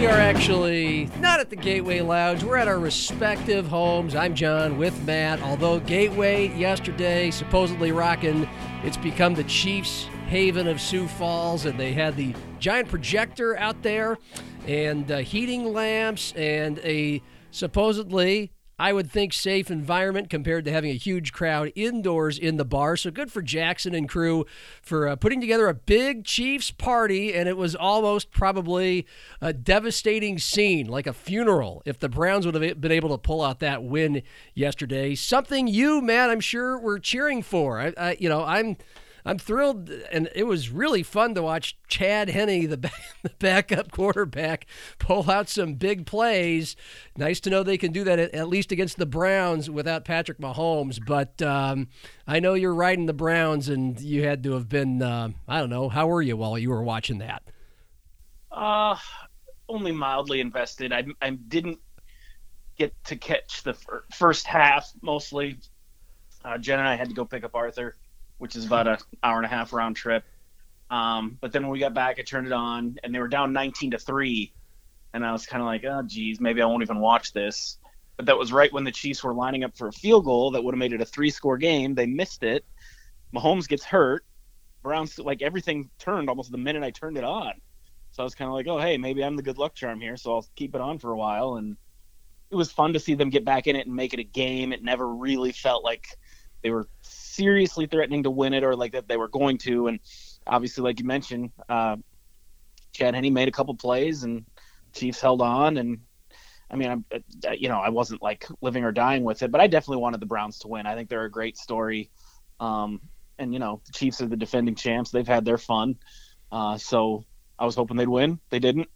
We are actually not at the Gateway Lounge. We're at our respective homes. I'm John with Matt. Although Gateway yesterday supposedly rocking, it's become the Chiefs' haven of Sioux Falls, and they had the giant projector out there and uh, heating lamps and a supposedly I would think safe environment compared to having a huge crowd indoors in the bar. So good for Jackson and crew for uh, putting together a big Chiefs party, and it was almost probably a devastating scene, like a funeral, if the Browns would have been able to pull out that win yesterday. Something you, Matt, I'm sure were cheering for. I, I you know, I'm. I'm thrilled, and it was really fun to watch Chad Henne, the, back, the backup quarterback, pull out some big plays. Nice to know they can do that at, at least against the Browns without Patrick Mahomes. But um, I know you're riding the Browns, and you had to have been, uh, I don't know, how were you while you were watching that? Uh, only mildly invested. I, I didn't get to catch the first half mostly. Uh, Jen and I had to go pick up Arthur which is about an hour and a half round trip. Um, but then when we got back, I turned it on, and they were down 19 to three, and I was kind of like, oh, geez, maybe I won't even watch this. But that was right when the Chiefs were lining up for a field goal that would have made it a three-score game. They missed it. Mahomes gets hurt. Browns like everything turned almost the minute I turned it on. So I was kind of like, oh, hey, maybe I'm the good luck charm here, so I'll keep it on for a while. And it was fun to see them get back in it and make it a game. It never really felt like they were seriously threatening to win it or like that they were going to. And obviously, like you mentioned, uh, Chad Henne made a couple plays and Chiefs held on. And I mean, I'm, uh, you know, I wasn't like living or dying with it, but I definitely wanted the Browns to win. I think they're a great story. Um, and you know, the Chiefs are the defending champs. They've had their fun. Uh, so I was hoping they'd win. They didn't.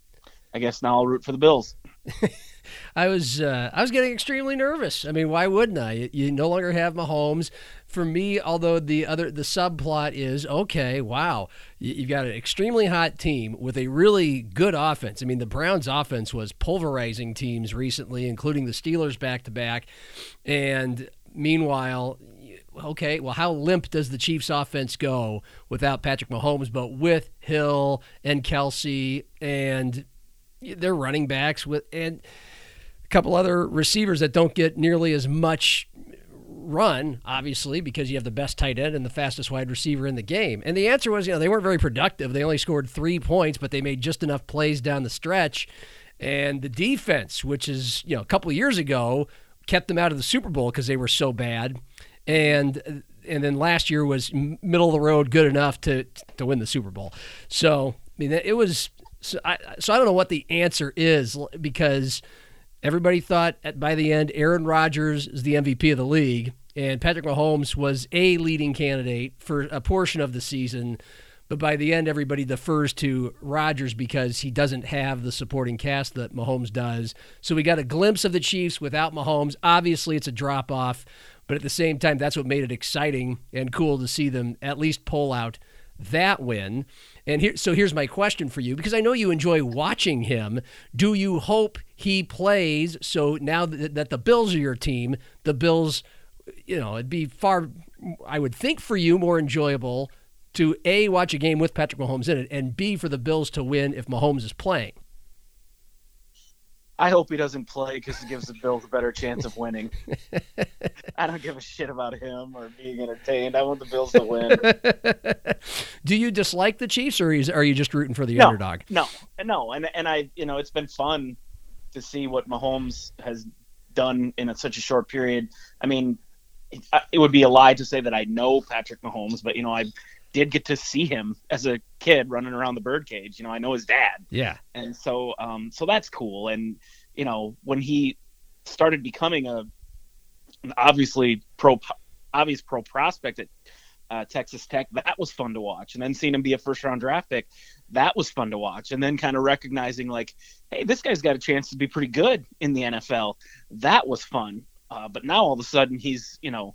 I guess now I'll root for the Bills. I was uh, I was getting extremely nervous. I mean, why wouldn't I? You, you no longer have Mahomes. For me, although the other the subplot is okay, wow, you've got an extremely hot team with a really good offense. I mean, the Browns' offense was pulverizing teams recently, including the Steelers back to back. And meanwhile, okay, well, how limp does the Chiefs' offense go without Patrick Mahomes, but with Hill and Kelce and their running backs with and a couple other receivers that don't get nearly as much run, obviously, because you have the best tight end and the fastest wide receiver in the game. And the answer was, you know, they weren't very productive. They only scored three points, but they made just enough plays down the stretch. And the defense, which is, you know, a couple of years ago, kept them out of the Super Bowl because they were so bad. And and then last year was middle of the road, good enough to to win the Super Bowl. So I mean, it was so I, so I don't know what the answer is because everybody thought at, by the end Aaron Rodgers is the MVP of the league and Patrick Mahomes was a leading candidate for a portion of the season. But by the end, everybody defers to Rodgers because he doesn't have the supporting cast that Mahomes does. So we got a glimpse of the Chiefs without Mahomes. Obviously, it's a drop off, but at the same time, that's what made it exciting and cool to see them at least pull out that win. And here, so here's my question for you, because I know you enjoy watching him. Do you hope he plays so now that, that the Bills are your team, the Bills, you know, it'd be far, I would think for you, more enjoyable to A, watch a game with Patrick Mahomes in it, and B, for the Bills to win if Mahomes is playing? I hope he doesn't play because it gives the Bills a better chance of winning. I don't give a shit about him or being entertained. I want the Bills to win. Do you dislike the Chiefs, or are you just rooting for the no, underdog? No, no, and and I, you know, it's been fun to see what Mahomes has done in a, such a short period. I mean, it, it would be a lie to say that I know Patrick Mahomes, but you know, I did get to see him as a kid running around the birdcage. You know, I know his dad. Yeah. And so, um, so that's cool. And you know, when he started becoming a obviously pro, obvious pro prospect at uh, Texas Tech. That was fun to watch. And then seeing him be a first round draft pick, that was fun to watch. And then kind of recognizing, like, hey, this guy's got a chance to be pretty good in the NFL. That was fun. Uh, but now all of a sudden he's, you know,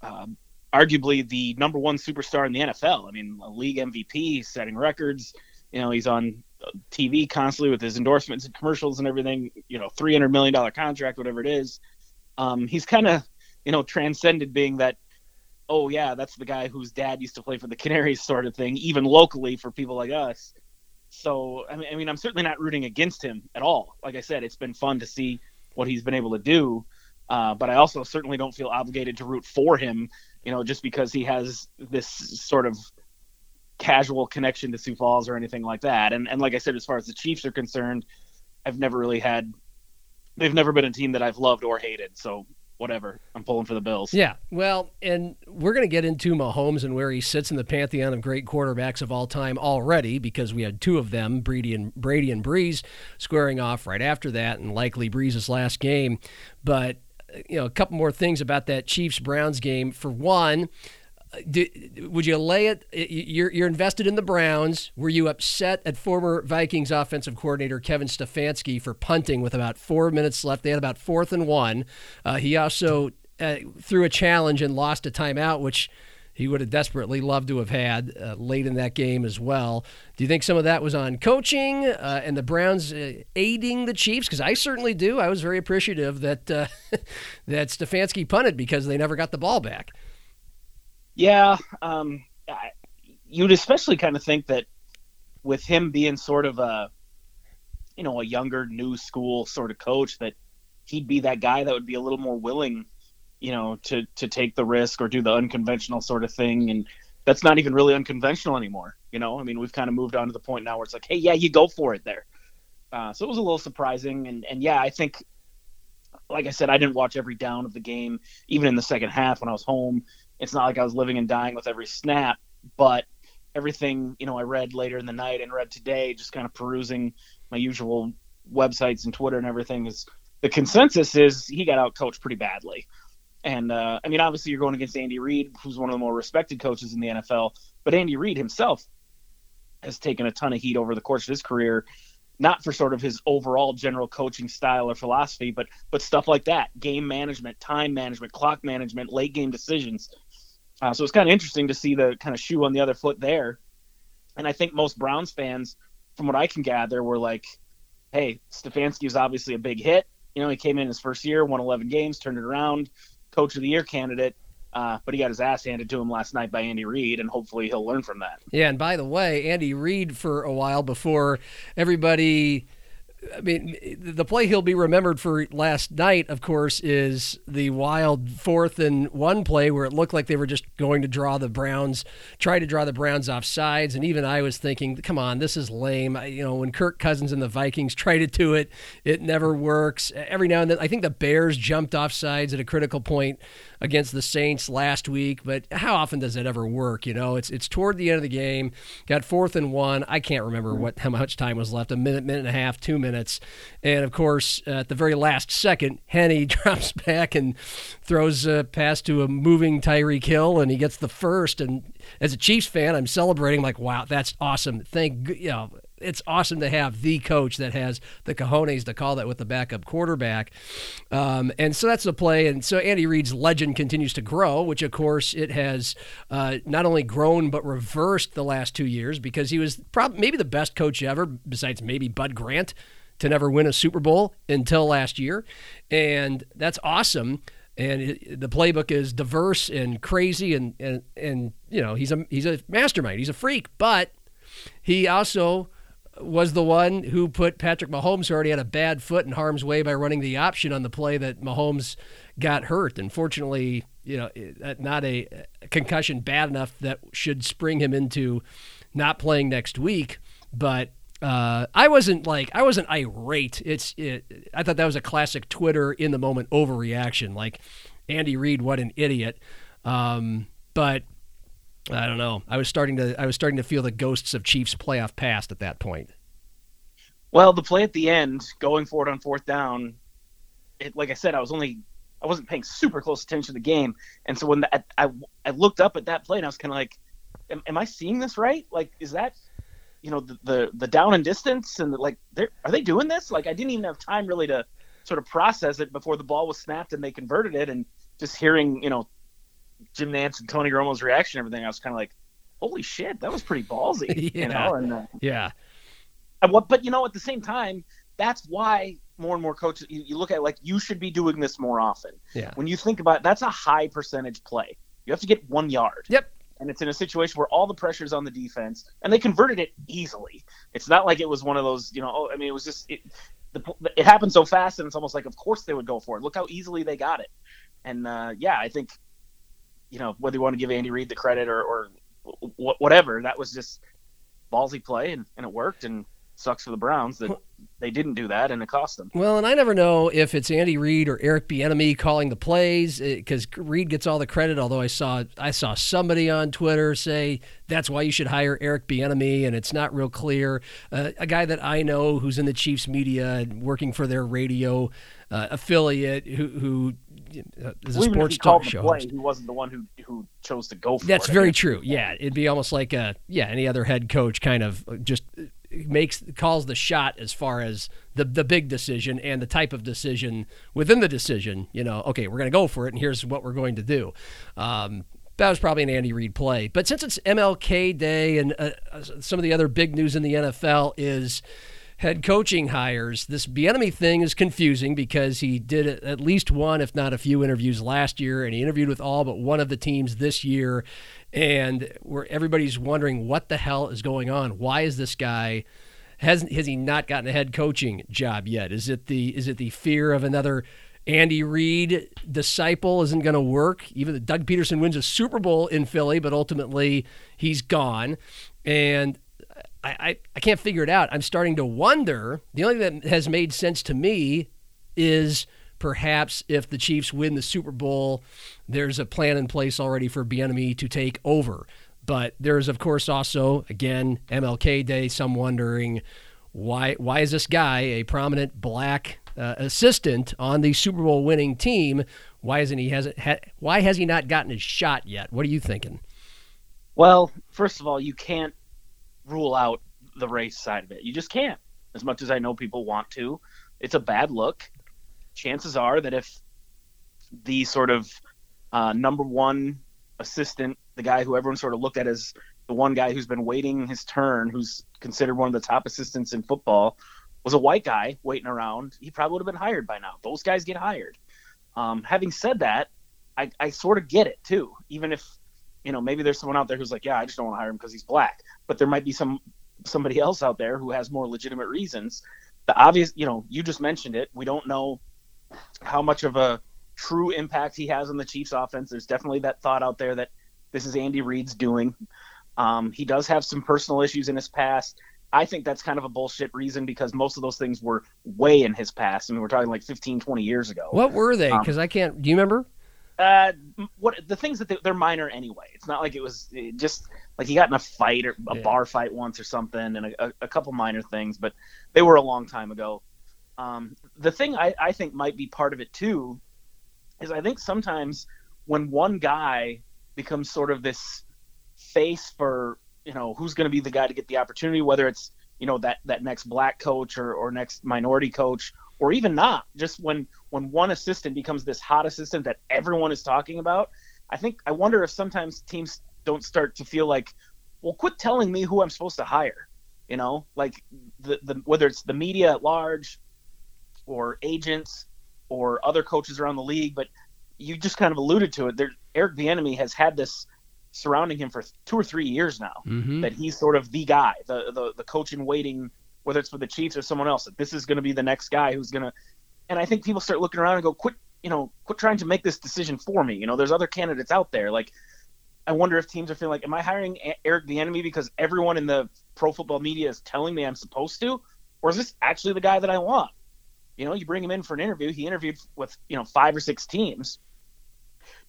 uh, arguably the number one superstar in the NFL. I mean, a league MVP, setting records. You know, he's on TV constantly with his endorsements and commercials and everything. You know, three hundred million dollar contract, whatever it is. Um, he's kind of, you know, transcended being that. Oh yeah, that's the guy whose dad used to play for the Canaries, sort of thing, even locally for people like us. So I mean, I mean, I'm certainly not rooting against him at all. Like I said, it's been fun to see what he's been able to do. Uh, but I also certainly don't feel obligated to root for him, you know, just because he has this sort of casual connection to Sioux Falls or anything like that. And and like I said, as far as the Chiefs are concerned, I've never really had they've never been a team that I've loved or hated. So whatever. I'm pulling for the Bills. Yeah. Well, and we're going to get into Mahomes and where he sits in the pantheon of great quarterbacks of all time already because we had two of them, Brady and Brady and Brees, squaring off right after that, and likely Brees' last game. But you know, a couple more things about that Chiefs Browns game. For one, would you lay it? You're, you're invested in the Browns. Were you upset at former Vikings offensive coordinator Kevin Stefanski for punting with about four minutes left? They had about fourth and one. Uh, he also uh, threw a challenge and lost a timeout, which he would have desperately loved to have had uh, late in that game as well. Do you think some of that was on coaching uh, and the Browns uh, aiding the Chiefs? Because I certainly do. I was very appreciative that uh, that Stefanski punted because they never got the ball back. Yeah, um, you'd especially kind of think that with him being sort of a, you know, a younger, new school sort of coach, that he'd be that guy that would be a little more willing, you know, to to take the risk or do the unconventional sort of thing. And that's not even really unconventional anymore. You know, I mean, we've kind of moved on to the point now where it's like, hey, yeah, you go for it there. Uh, so it was a little surprising, and and yeah, I think, like I said, I didn't watch every down of the game, even in the second half when I was home it's not like I was living and dying with every snap, but everything you know I read later in the night and read today, just kind of perusing my usual websites and Twitter and everything is the consensus is he got out coached pretty badly. And uh, I mean, obviously, you're going against Andy Reid, who's one of the more respected coaches in the NFL. But Andy Reid himself has taken a ton of heat over the course of his career, not for sort of his overall general coaching style or philosophy, but but stuff like that: game management, time management, clock management, late game decisions. Uh, so it's kind of interesting to see the kind of shoe on the other foot there. And I think most Browns fans, from what I can gather, were like, hey, Stefanski was obviously a big hit. You know, he came in his first year, won 11 games, turned it around, coach of the year candidate. Uh, but he got his ass handed to him last night by Andy Reid, and hopefully he'll learn from that. Yeah, and by the way, Andy Reid for a while before everybody I mean, the play he'll be remembered for last night, of course, is the wild fourth and one play where it looked like they were just going to draw the Browns, try to draw the Browns off sides. And even I was thinking, come on, this is lame. You know, when Kirk Cousins and the Vikings tried to do it, it never works. Every now and then, I think the Bears jumped off sides at a critical point against the Saints last week, but how often does that ever work? You know, it's it's toward the end of the game. Got fourth and one. I can't remember mm-hmm. what how much time was left. A minute, minute and a half, two minutes, and of course at the very last second, Henne drops back and throws a pass to a moving Tyreek Hill, and he gets the first. And as a Chiefs fan, I'm celebrating like, wow, that's awesome. Thank you know it's awesome to have the coach that has the cojones to call that with the backup quarterback. Um, and so that's the play. And so Andy Reid's legend continues to grow, which of course it has uh, not only grown but reversed the last two years because he was probably maybe the best coach ever, besides maybe Bud Grant, to never win a Super Bowl until last year. And that's awesome and the playbook is diverse and crazy and, and and you know he's a he's a mastermind he's a freak but he also was the one who put Patrick Mahomes, who already had a bad foot in harm's way by running the option on the play that Mahomes got hurt. And fortunately, you know, not a concussion bad enough that should spring him into not playing next week. But uh, I wasn't like I wasn't irate. It's it, I thought that was a classic Twitter in the moment overreaction. Like Andy Reid, what an idiot. Um, but I don't know. I was starting to I was starting to feel the ghosts of Chiefs playoff past at that point. Well, the play at the end, going for it on fourth down, it, like I said, I was only I wasn't paying super close attention to the game, and so when the, I, I I looked up at that play and I was kind of like, am, am I seeing this right? Like, is that you know the the, the down and distance and the, like are they doing this? Like, I didn't even have time really to sort of process it before the ball was snapped and they converted it, and just hearing you know Jim Nantz and Tony Romo's reaction, and everything, I was kind of like, holy shit, that was pretty ballsy, Yeah. you know, and. Uh, Yeah. and what, but you know, at the same time, that's why more and more coaches you, you look at like you should be doing this more often. Yeah. When you think about it, that's a high percentage play. You have to get one yard. Yep. And it's in a situation where all the pressure's on the defense, and they converted it easily. It's not like it was one of those, you know. Oh, I mean, it was just it. The, it happened so fast, and it's almost like, of course they would go for it. Look how easily they got it. And uh, yeah, I think, you know, whether you want to give Andy Reid the credit or, or wh- whatever, that was just ballsy play, and, and it worked. And sucks for the Browns that they didn't do that, and it cost them. Well, and I never know if it's Andy Reid or Eric Bieniemy calling the plays because Reid gets all the credit. Although I saw I saw somebody on Twitter say that's why you should hire Eric Bieniemy, and it's not real clear. Uh, a guy that I know who's in the Chiefs media and working for their radio uh, affiliate, who, who uh, is a Well, sports talk show. play, he wasn't the one who who chose to go for That's it. very true. Yeah, it'd be almost like a yeah any other head coach kind of just makes calls the shot as far as the the big decision and the type of decision within the decision. You know, okay, we're going to go for it, and here's what we're going to do. Um, that was probably an Andy Reid play. But since it's MLK Day and uh, some of the other big news in the NFL is head coaching hires. This Bieniemy thing is confusing because he did at least one, if not a few, interviews last year, and he interviewed with all but one of the teams this year. And where everybody's wondering what the hell is going on. Why is this guy has has he not gotten a head coaching job yet? Is it the is it the fear of another Andy Reid disciple isn't going to work? Even Doug Pederson wins a Super Bowl in Philly, but ultimately he's gone. And I, I, I can't figure it out. I'm starting to wonder. The only thing that has made sense to me is perhaps if the Chiefs win the Super Bowl, there's a plan in place already for Bieniemy to take over. But there's of course also again MLK Day. Some wondering why why is this guy a prominent black uh, assistant on the Super Bowl winning team? Why isn't he hasn't ha, why has he not gotten his shot yet? What are you thinking? Well, first of all, you can't rule out the race side of it. You just can't. As much as I know people want to, it's a bad look. Chances are that if the sort of uh, number one assistant, the guy who everyone sort of looked at as the one guy who's been waiting his turn, who's considered one of the top assistants in football, was a white guy waiting around, he probably would have been hired by now. Those guys get hired. Um, having said that, I, I sort of get it too. Even if you know maybe there's someone out there who's like, yeah, I just don't want to hire him because he's black. But there might be some somebody else out there who has more legitimate reasons. The obvious, you know, you just mentioned it. We don't know how much of a true impact he has on the Chiefs offense. There's definitely that thought out there that this is Andy Reid's doing. Um, he does have some personal issues in his past. I think that's kind of a bullshit reason because most of those things were way in his past. I mean, we're talking like 15, 20 years ago. What were they? Um, Because I can't. Do you remember? Uh, what the things that they, they're minor anyway. It's not like it was it just like he got in a fight or a Yeah. bar fight once or something, and a, a, a couple minor things, but they were a long time ago. Um, the thing I, I think might be part of it too is I think sometimes when one guy becomes sort of this face for you know who's going to be the guy to get the opportunity, whether it's you know that that next black coach or, or next minority coach or even not just when when one assistant becomes this hot assistant that everyone is talking about i think i wonder if sometimes teams don't start to feel like well quit telling me who i'm supposed to hire you know like the, the whether it's the media at large or agents or other coaches around the league but you just kind of alluded to it there eric Bieniemy has had this surrounding him for two or three years now Mm-hmm. that he's sort of the guy, the the, the coach in waiting, whether it's for the Chiefs or someone else. That this is going to be the next guy who's going to. And I think people start looking around and go, quit, you know, quit trying to make this decision for me. You know, there's other candidates out there. Like, I wonder if teams are feeling like, am I hiring A- Eric Bieniemy because everyone in the pro football media is telling me I'm supposed to, or is this actually the guy that I want? You know, you bring him in for an interview. He interviewed with you know five or six teams.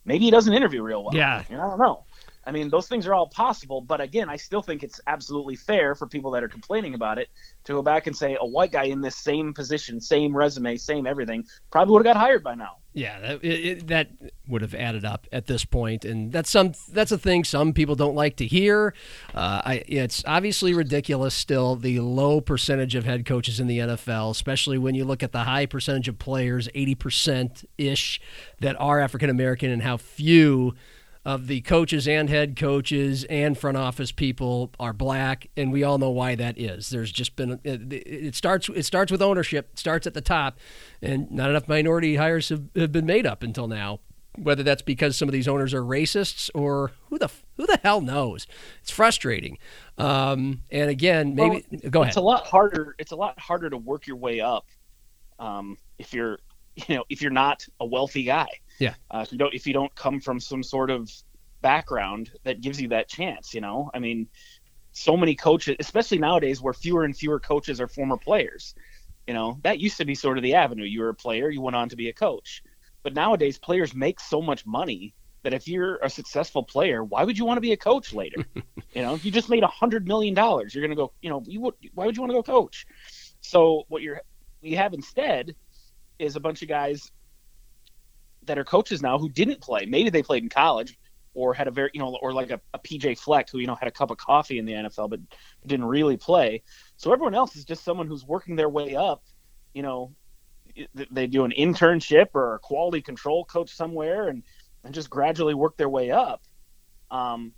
Maybe he doesn't interview real well. Yeah. You know, I don't know. I mean, those things are all possible, but again, I still think it's absolutely fair for people that are complaining about it to go back and say a white guy in this same position, same resume, same everything, probably would have got hired by now. Yeah, that, it, that would have added up at this point, and that's some that's a thing some people don't like to hear. Uh, I, it's obviously ridiculous still the low percentage of head coaches in the NFL, especially when you look at the high percentage of players, eighty percent ish, that are African American, and how few of the coaches and head coaches and front office people are black, and we all know why that is. There's just been it, starts it starts with ownership, it starts at the top, and not enough minority hires have, have been made up until now. Whether that's because some of these owners are racists or who the who the hell knows? It's frustrating. Um, and again, maybe well, go ahead. It's a lot harder. It's a lot harder to work your way up um, if you're you know if you're not a wealthy guy. Yeah. Uh, if you don't if you don't come from some sort of background that gives you that chance, you know. I mean, so many coaches, especially nowadays, where fewer and fewer coaches are former players. You know, that used to be sort of the avenue. You were a player, you went on to be a coach. But nowadays, players make so much money that if you're a successful player, why would you want to be a coach later? you know, if you just made a hundred million dollars, you're going to go. You know, you would. Why would you want to go coach? So what you're you have instead is a bunch of guys that are coaches now who didn't play. Maybe they played in college or had a very, you know, or like a, a PJ Fleck who, you know, had a cup of coffee in the NFL but didn't really play. So everyone else is just someone who's working their way up, you know, they do an internship or a quality control coach somewhere and, and just gradually work their way up. Um,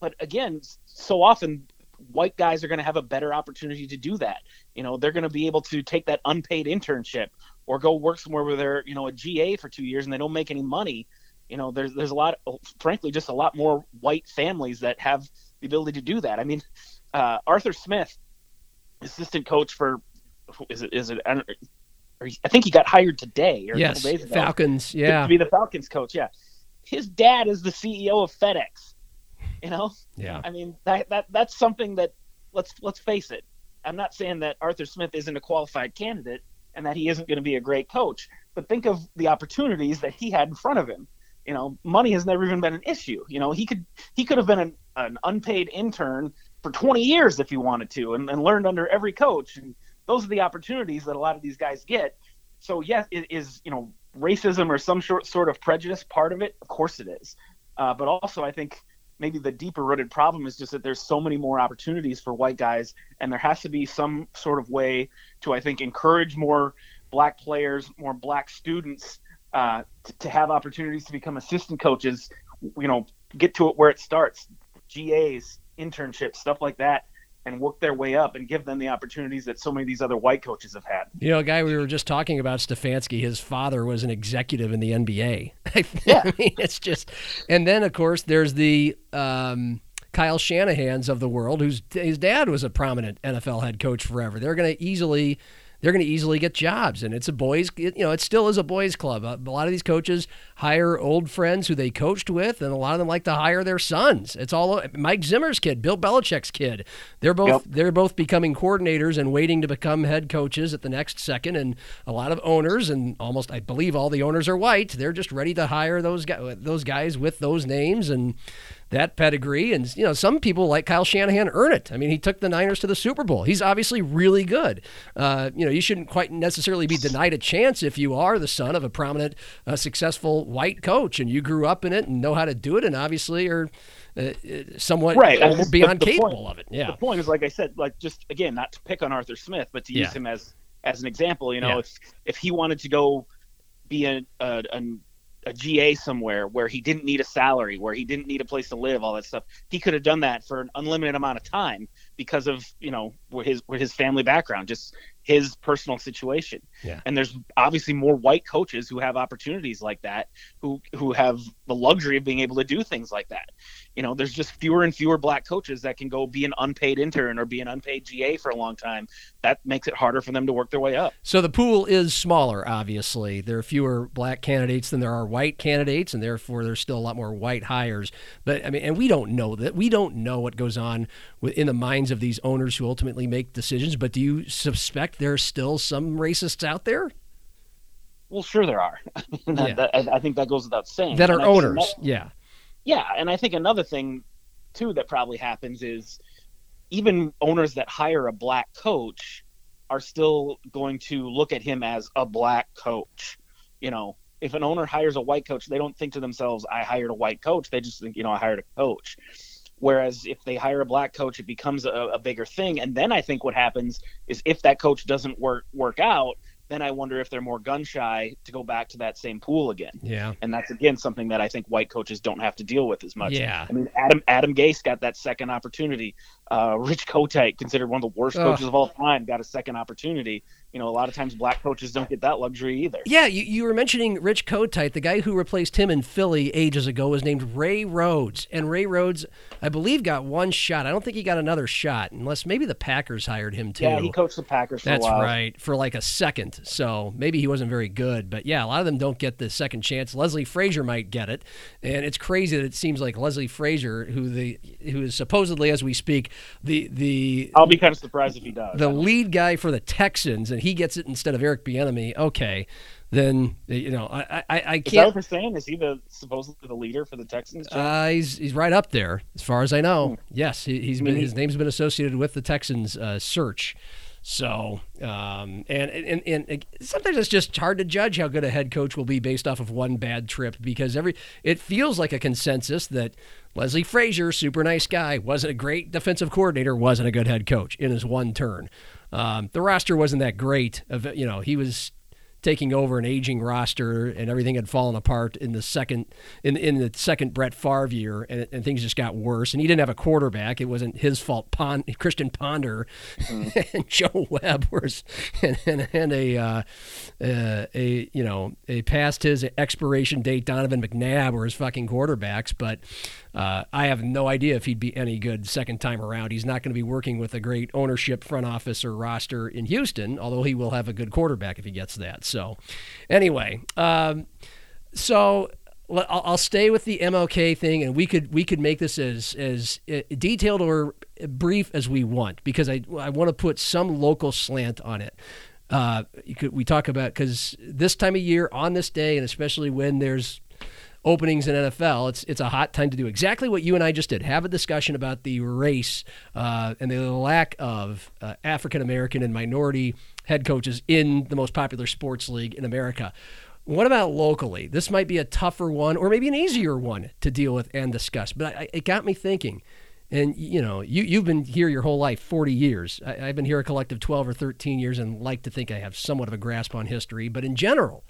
but again, so often white guys are going to have a better opportunity to do that. You know, they're going to be able to take that unpaid internship or go work somewhere where they're, you know, a GA for two years and they don't make any money. You know, there's there's a lot, frankly, just a lot more white families that have the ability to do that. I mean, uh, Arthur Smith, assistant coach for, is it is it? I, I think he got hired today or yes, a couple days ago. Falcons, yeah, to be the Falcons coach. Yeah, his dad is the CEO of FedEx. You know, yeah. I mean that that that's something that let's let's face it. I'm not saying that Arthur Smith isn't a qualified candidate and that he isn't going to be a great coach, but think of the opportunities that he had in front of him. You know, money has never even been an issue. You know, he could he could have been an, an unpaid intern for 20 years if he wanted to, and, and learned under every coach. And those are the opportunities that a lot of these guys get. So yes, it is you know racism or some short, sort of prejudice part of it. Of course it is, uh, but also I think maybe the deeper rooted problem is just that there's so many more opportunities for white guys and there has to be some sort of way to i think encourage more black players more black students uh, to, to have opportunities to become assistant coaches you know get to it where it starts gas internships stuff like that and work their way up and give them the opportunities that so many of these other white coaches have had. You know, a guy we were just talking about, Stefanski, his father was an executive in the NBA. Yeah. I mean, it's just, and then of course there's the um, Kyle Shanahan's of the world, whose his dad was a prominent NFL head coach forever. They're going to easily they're going to easily get jobs. And it's a boys, you know, it still is a boys club. Uh, a lot of these coaches hire old friends who they coached with, and a lot of them like to hire their sons. It's all Mike Zimmer's kid, Bill Belichick's kid. They're both yep. they're both becoming coordinators and waiting to become head coaches at the next second. And a lot of owners, and almost I believe all the owners are white. They're just ready to hire those guys, those guys with those names and that pedigree. And, you know, some people like Kyle Shanahan earn it. I mean, he took the Niners to the Super Bowl. He's obviously really good. Uh, you know, you shouldn't quite necessarily be denied a chance if you are the son of a prominent, uh, successful white coach and you grew up in it and know how to do it and obviously are. Uh, somewhat right. beyond capable point, of it. Yeah. The point is, like I said, like just again, not to pick on Arthur Smith, but to use him as as an example. You know, Yeah. if if he wanted to go be a, a, an a GA somewhere where he didn't need a salary, where he didn't need a place to live, all that stuff, he could have done that for an unlimited amount of time because of you know his his family background, just his personal situation. Yeah. And there's obviously more white coaches who have opportunities like that, who who have the luxury of being able to do things like that. You know, there's just fewer and fewer black coaches that can go be an unpaid intern or be an unpaid GA for a long time. That makes it harder for them to work their way up. So the pool is smaller, obviously. There are fewer black candidates than there are white candidates, and therefore there's still a lot more white hires. But I mean, and we don't know that. We don't know what goes on within the minds of these owners who ultimately make decisions. But do you suspect there are still some racists out there Well, sure there are. that, Yeah. that- I think that goes without saying. that are owners? that- Yeah. Yeah, and I think another thing too that probably happens is even owners that hire a black coach are still going to look at him as a black coach. You know, if an owner hires a white coach, they don't think to themselves, I hired a white coach. They just think, you know, I hired a coach. Whereas if they hire a black coach, it becomes a, a bigger thing. And then I think what happens is if that coach doesn't work work out, then I wonder if they're more gun shy to go back to that same pool again. Yeah. And that's again something that I think white coaches don't have to deal with as much. Yeah. I mean, Adam Adam Gase got that second opportunity. Uh, Rich Kotite, considered one of the worst Ugh. coaches of all time, got a second opportunity. You know, a lot of times black coaches don't get that luxury either. Yeah, you, you were mentioning Rich Kotite. The guy who replaced him in Philly ages ago was named Ray Rhodes. And Ray Rhodes, I believe, got one shot. I don't think he got another shot, unless maybe the Packers hired him too. Yeah, he coached the Packers for That's a while. right, for like a second. So maybe he wasn't very good. But yeah, a lot of them don't get the second chance. Leslie Frazier might get it. And it's crazy that it seems like Leslie Frazier, who the who is supposedly, as we speak, the the I'll be kind of surprised if he does. the lead guy for the Texans, and he gets it instead of Eric Bieniemy. Okay, then you know I I, I Is that can't. saying? Is he the supposedly the leader for the Texans? Uh, he's he's right up there as far as I know. Yes, he, he's been his name's been associated with the Texans uh, search. So um, and, and and and sometimes it's just hard to judge how good a head coach will be based off of one bad trip because every it feels like a consensus that Leslie Frazier, super nice guy, wasn't a great defensive coordinator, wasn't a good head coach in his one turn. Um, the roster wasn't that great. Of you know he was taking over an aging roster and everything had fallen apart in the second in in the second Brett Favre year and, and things just got worse. And he didn't have a quarterback. It wasn't his fault. Pond, Christian Ponder and Joe Webb was and, and, and a uh, uh, a you know a past his expiration date Donovan McNabb were his fucking quarterbacks. But uh, I have no idea if he'd be any good second time around. He's not going to be working with a great ownership, front office, or roster in Houston, although he will have a good quarterback if he gets that. So, anyway, um, so I'll, stay with the MLK thing, and we could we could make this as as uh, detailed or brief as we want because I I want to put some local slant on it. Uh, could, we talk about because this time of year on this day, and especially when there's openings in NFL, it's it's a hot time to do exactly what you and I just did. Have a discussion about the race uh, and the lack of uh, African American and minority head coaches in the most popular sports league in America. What about locally? This might be a tougher one, or maybe an easier one to deal with and discuss. But I, it got me thinking. And you know, you you've been here your whole life, forty years. I, I've been here a collective twelve or thirteen years, and like to think I have somewhat of a grasp on history. But in general,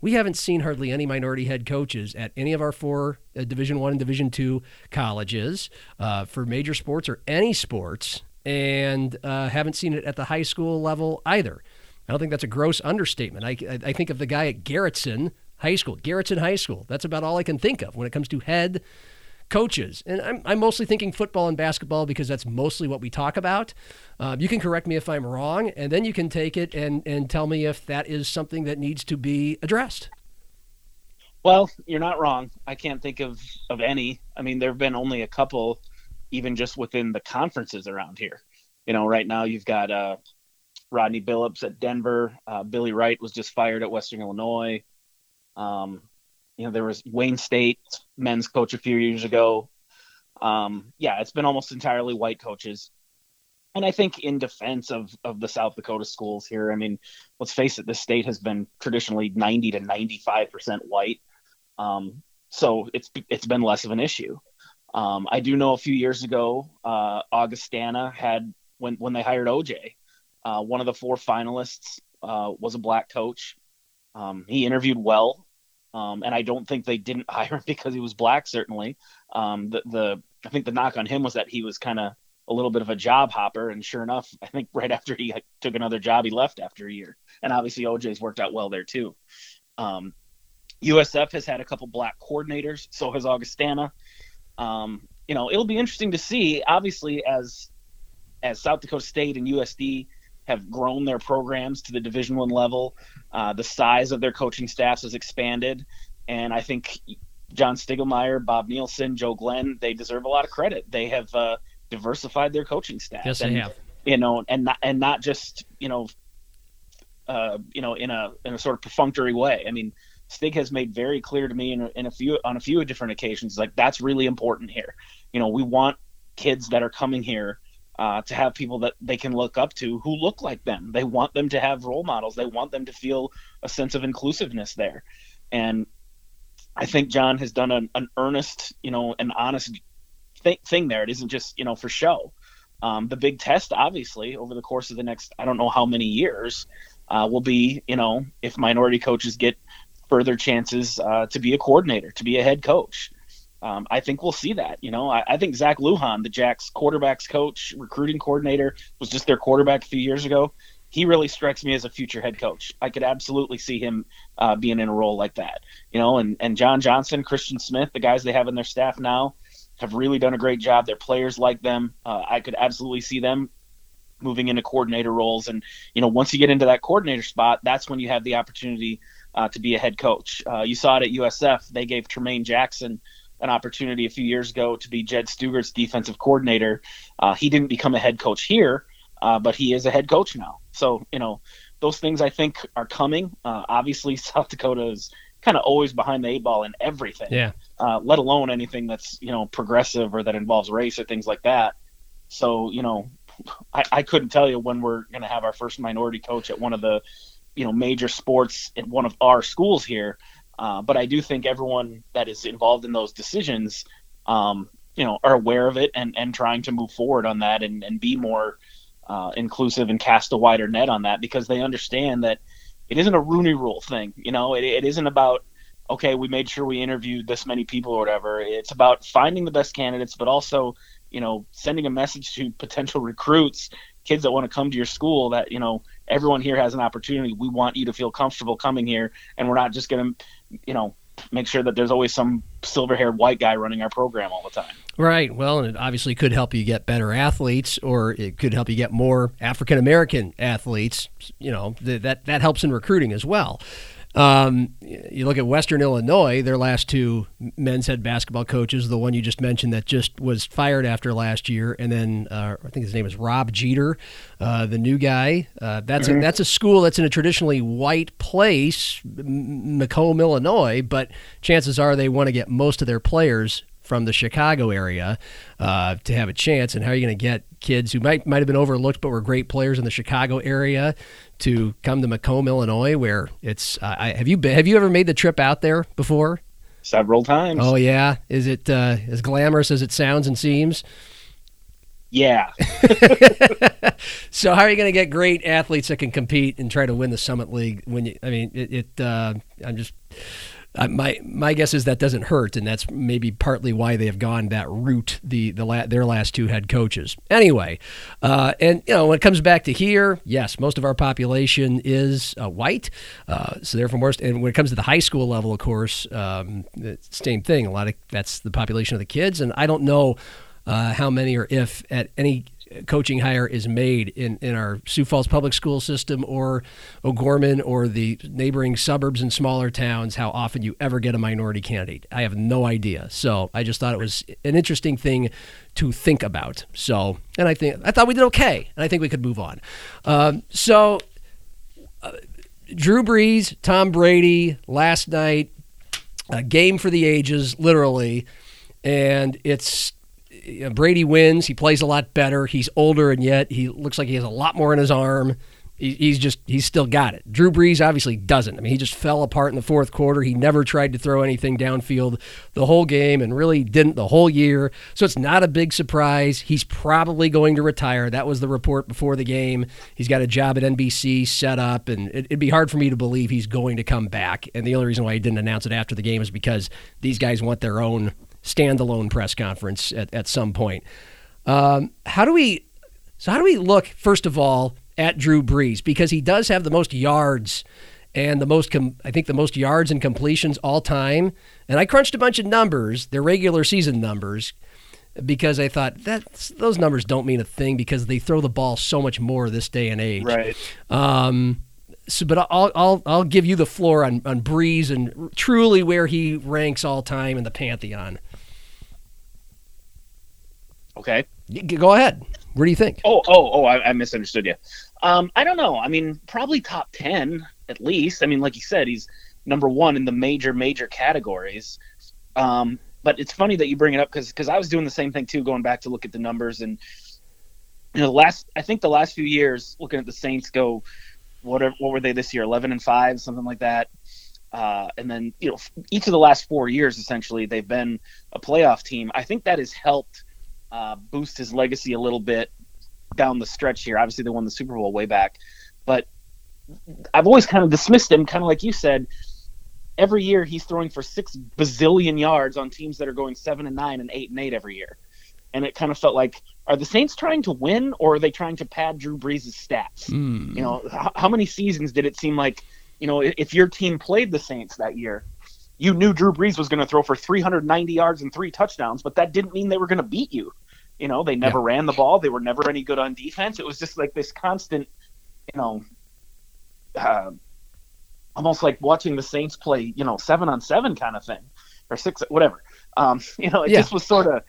we haven't seen hardly any minority head coaches at any of our four uh, Division One and Division Two colleges uh, for major sports or any sports, and uh, haven't seen it at the high school level either. I don't think that's a gross understatement. I, I, think of the guy at Garretson High School, Garretson High School. That's about all I can think of when it comes to head coaches. And I'm, I'm mostly thinking football and basketball because that's mostly what we talk about. Uh, you can correct me if I'm wrong, and then you can take it and, and tell me if that is something that needs to be addressed. Well, you're not wrong. I can't think of of any. I mean, there have been only a couple, even just within the conferences around here. You know, right now you've got uh, Rodney Billups at Denver. Uh, Billy Wright was just fired at Western Illinois. Um, you know, there was Wayne State men's coach a few years ago. Um, yeah, it's been almost entirely white coaches. And I think in defense of, of the South Dakota schools here, I mean, let's face it, this state has been traditionally 90 to 95% white. Um, so it's it's been less of an issue. Um, I do know a few years ago, uh, Augustana had when when they hired OJ, uh, one of the four finalists uh, was a black coach. Um, he interviewed well, um, and I don't think they didn't hire him because he was black. Certainly, um, the the I think the knock on him was that he was kind of a little bit of a job hopper, and sure enough, I think right after he took another job, he left after a year. And obviously, OJ's worked out well there too. Um, USF has had a couple black coordinators, so has Augustana. Um, you know, it'll be interesting to see. Obviously, as as South Dakota State and USD have grown their programs to the Division One level, uh, the size of their coaching staffs has expanded, and I think John Stiegelmeier, Bob Nielsen, Joe Glenn, they deserve a lot of credit. They have uh, diversified their coaching staff. Yes, and, they have. You know, and not and not just you know, uh, you know, in a in a sort of perfunctory way. I mean, Stig has made very clear to me in a, in a few on a few different occasions like that's really important here. You know, we want kids that are coming here uh, to have people that they can look up to who look like them. They want them to have role models. They want them to feel a sense of inclusiveness there. And I think John has done an, an earnest, you know, an honest th- thing there. It isn't just, you know, for show. Um, the big test, obviously, over the course of the next, I don't know how many years, uh, will be, you know, if minority coaches get further chances uh, to be a coordinator, to be a head coach. Um, I think we'll see that. You know, I, I, think Zach Lujan, the Jacks quarterbacks coach, recruiting coordinator, was just their quarterback a few years ago. He really strikes me as a future head coach. I could absolutely see him uh, being in a role like that. You know, and and John Johnson, Christian Smith, the guys they have in their staff now, have really done a great job. Their players like them. Uh, I could absolutely see them moving into coordinator roles. And you know, once you get into that coordinator spot, that's when you have the opportunity uh, to be a head coach. Uh, you saw it at USF; they gave Tremaine Jackson an opportunity a few years ago to be Jed Stugert's defensive coordinator. Uh, he didn't become a head coach here, uh, but he is a head coach now. So you know, those things I think are coming. Uh, obviously, South Dakota is kind of always behind the eight ball in everything. Yeah. Uh, let alone anything that's you know progressive or that involves race or things like that. So you know, I, I couldn't tell you when we're going to have our first minority coach at one of the you know major sports at one of our schools here. Uh, but I do think everyone that is involved in those decisions, um, you know, are aware of it and, and trying to move forward on that and, and be more uh, inclusive and cast a wider net on that because they understand that it isn't a Rooney Rule thing. You know, it, it isn't about okay, we made sure we interviewed this many people or whatever. It's about finding the best candidates, but also you know sending a message to potential recruits, kids that want to come to your school that you know everyone here has an opportunity. We want you to feel comfortable coming here, and we're not just going to you know make sure that there's always some silver-haired white guy running our program all the time. Right. Well, and it obviously could help you get better athletes, or it could help you get more African American athletes. You know, that that helps in recruiting as well. Um, you look at Western Illinois; their last two men's head basketball coaches, the one you just mentioned that just was fired after last year, and then uh, I think his name is Rob Jeter, uh, the new guy. Uh, that's mm-hmm. a, that's a school that's in a traditionally white place, Macomb, Illinois, but chances are they want to get most of their players from the Chicago area uh, to have a chance. And how are you going to get kids who might might have been overlooked but were great players in the Chicago area to come to Macomb, Illinois, where it's. Uh, I, have you been, have you ever made the trip out there before? Several times. Oh yeah, is it uh, as glamorous as it sounds and seems? Yeah. so how are you going to get great athletes that can compete and try to win the Summit League? When you, I mean, it. it uh, I'm just my my guess is that doesn't hurt, and that's maybe partly why they have gone that route. The the la- their last two head coaches. Anyway, uh, and you know when it comes back to here, yes, most of our population is uh, white, uh, so therefore most. And when it comes to the high school level, of course, um, same thing. A lot of that's the population of the kids, and I don't know uh, how many or if at any coaching hire is made in, in our Sioux Falls public school system or O'Gorman or the neighboring suburbs and smaller towns, how often you ever get a minority candidate. I have no idea. So I just thought it was an interesting thing to think about. So, and I think I thought we did okay, and I think we could move on. Um, so, uh, Drew Brees, Tom Brady, last night, a game for the ages, literally, and it's Uh, Brady wins. He plays a lot better. He's older, and yet he looks like he has a lot more in his arm. he's just he's still got it. Drew Brees obviously doesn't. I mean, he just fell apart in the fourth quarter. He never tried to throw anything downfield the whole game, and really didn't the whole year. So it's not a big surprise. He's probably going to retire. That was the report before the game. He's got a job at NBC set up, and it, it'd be hard for me to believe he's going to come back. And the only reason why he didn't announce it after the game is because these guys want their own standalone press conference at, at some point. Um, how do we? So how do we look first of all at Drew Brees because he does have the most yards and the most com- I think the most yards and completions all time. And I crunched a bunch of numbers, their regular season numbers, because I thought that those numbers don't mean a thing because they throw the ball so much more this day and age. Right. Um, so, but I'll I'll I'll give you the floor on on Brees and truly where he ranks all time in the pantheon. Okay. Go ahead. Where do you think? Oh, oh, oh! I, I misunderstood you. Um, I don't know. I mean, probably top ten at least. I mean, like you said, he's number one in the major major categories. Um, but it's funny that you bring it up because because I was doing the same thing too, going back to look at the numbers and you know the last I think the last few years looking at the Saints go whatever what were they this year? 11 and 5 something like that. Uh, and then you know each of the last four years essentially they've been a playoff team. I think that has helped uh, boost his legacy a little bit down the stretch here. Obviously they won the super bowl way back. But i've always kind of dismissed him kind of like you said every year he's throwing for six bazillion yards on teams that are going seven and nine and eight and eight every year. And it kind of felt like are the Saints trying to win or are they trying to pad Drew Brees' stats? Mm. You know, how, how many seasons did it seem like, you know, if your team played the Saints that year, you knew Drew Brees was going to throw for 390 yards and three touchdowns, but that didn't mean they were going to beat you. You know, they never yeah. ran the ball. They were never any good on defense. It was just like this constant, you know, uh, almost like watching the Saints play, you know, seven on seven kind of thing or six, whatever. Um, you know, it yeah. just was sort of,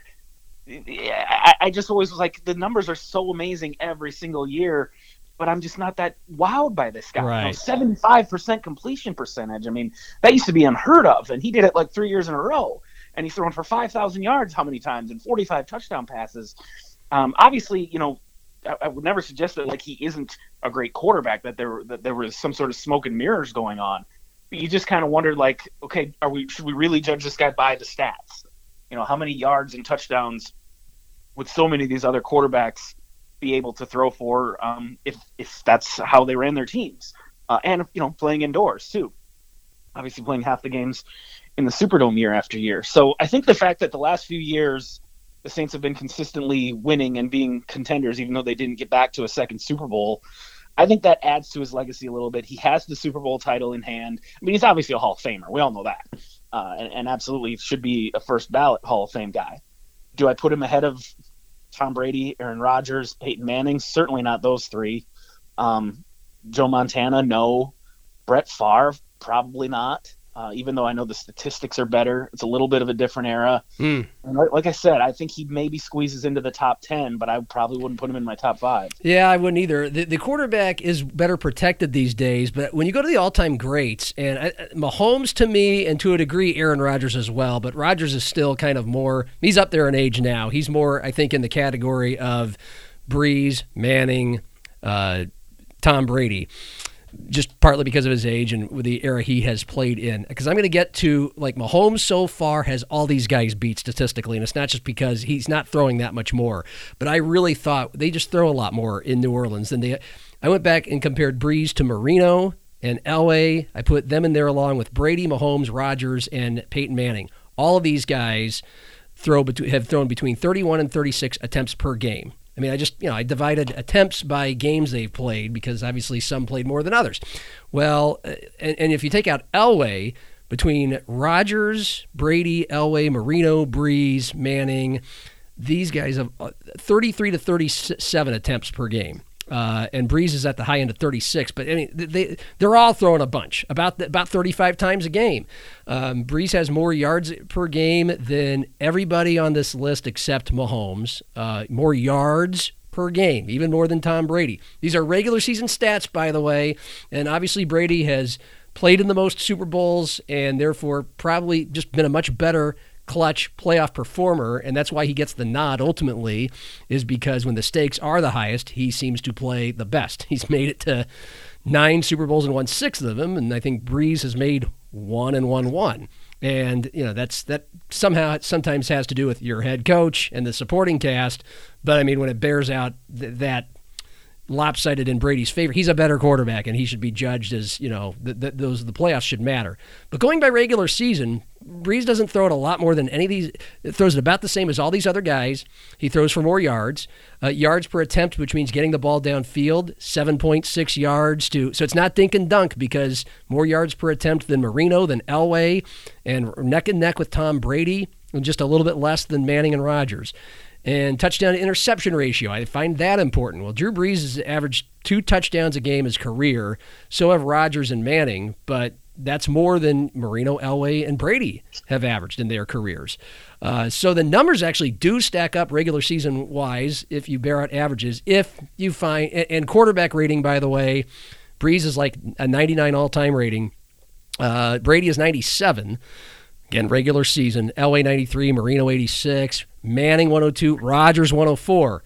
I, I just always was like, the numbers are so amazing every single year, but I'm just not that wowed by this guy. Right. Seventy-five percent completion percentage. I mean, that used to be unheard of, and he did it like three years in a row. And he's thrown for five thousand yards how many times and forty-five touchdown passes. Um, obviously, you know, I, I, would never suggest that like he isn't a great quarterback. That there that there was some sort of smoke and mirrors going on. But you just kind of wondered, like, okay, are we should we really judge this guy by the stats? You know, how many yards and touchdowns would so many of these other quarterbacks be able to throw for um, if if that's how they ran their teams, uh, and you know playing indoors too. Obviously, playing half the games in the Superdome year after year. So I think the fact that the last few years the Saints have been consistently winning and being contenders, even though they didn't get back to a second Super Bowl. I think that adds to his legacy a little bit. He has the Super Bowl title in hand. I mean, he's obviously a Hall of Famer. We all know that, uh, and, and absolutely should be a first ballot Hall of Fame guy. Do I put him ahead of Tom Brady, Aaron Rodgers, Peyton Manning? Certainly not those three. Um, Joe Montana, no. Brett Favre, probably not. Uh, even though I know the statistics are better, it's a little bit of a different era. Mm. And like, like, I said, I think he maybe squeezes into the top ten, but I probably wouldn't put him in my top five. Yeah, I wouldn't either. The, the quarterback is better protected these days, but when you go to the all-time greats, and I, Mahomes to me, and to a degree, Aaron Rodgers as well, but Rodgers is still kind of more. He's up there in age now. He's more, I think, in the category of Brees, Manning, uh, Tom Brady just partly because of his age and the era he has played in. Because I'm going to get to like Mahomes so far has all these guys beat statistically, and it's not just because he's not throwing that much more, but I really thought they just throw a lot more in New Orleans than they. I went back and compared Brees to Marino and Elway. I put them in there along with Brady, Mahomes, Rodgers, and Peyton Manning. All of these guys throw have thrown between 31 and 36 attempts per game. I mean, I just, you know, I divided attempts by games they've played because obviously some played more than others. Well, uh, and, and if you take out Elway, between Rodgers, Brady, Elway, Marino, Brees, Manning, these guys have uh, 33 to 37 attempts per game. Uh, and Brees is at the high end of 36. But I mean, they they're all throwing a bunch, about about 35 times a game. Um, Brees has more yards per game than everybody on this list except Mahomes. Uh, more yards per game, even more than Tom Brady. These are regular season stats, by the way, and obviously Brady has played in the most Super Bowls and therefore probably just been a much better clutch playoff performer, and that's why he gets the nod ultimately, is because when the stakes are the highest, he seems to play the best. He's made it to nine Super Bowls and won six of them, and I think Brees has made one and won one. And you know that's that somehow sometimes has to do with your head coach and the supporting cast, but I mean when it bears out th- that lopsided in Brady's favor. He's a better quarterback, and he should be judged as you know th- th- those the playoffs should matter. But going by regular season, Brees doesn't throw it a lot more than any of these. It throws it about the same as all these other guys. He throws for more yards, uh, yards per attempt, which means getting the ball downfield, seven point six yards to. So it's not dink and dunk because more yards per attempt than Marino, than Elway, and neck and neck with Tom Brady, and just a little bit less than Manning and Rodgers and touchdown to interception ratio. I find that important. Well, Drew Brees has averaged two touchdowns a game his career. So have Rodgers and Manning, but that's more than Marino, Elway, and Brady have averaged in their careers. Uh, so the numbers actually do stack up regular season wise if you bear out averages. If you find, and quarterback rating, by the way, Brees is like a 99 all time rating. Uh, Brady is 97. Again, regular season. Elway 93, Marino 86, Manning 102, Rodgers 104.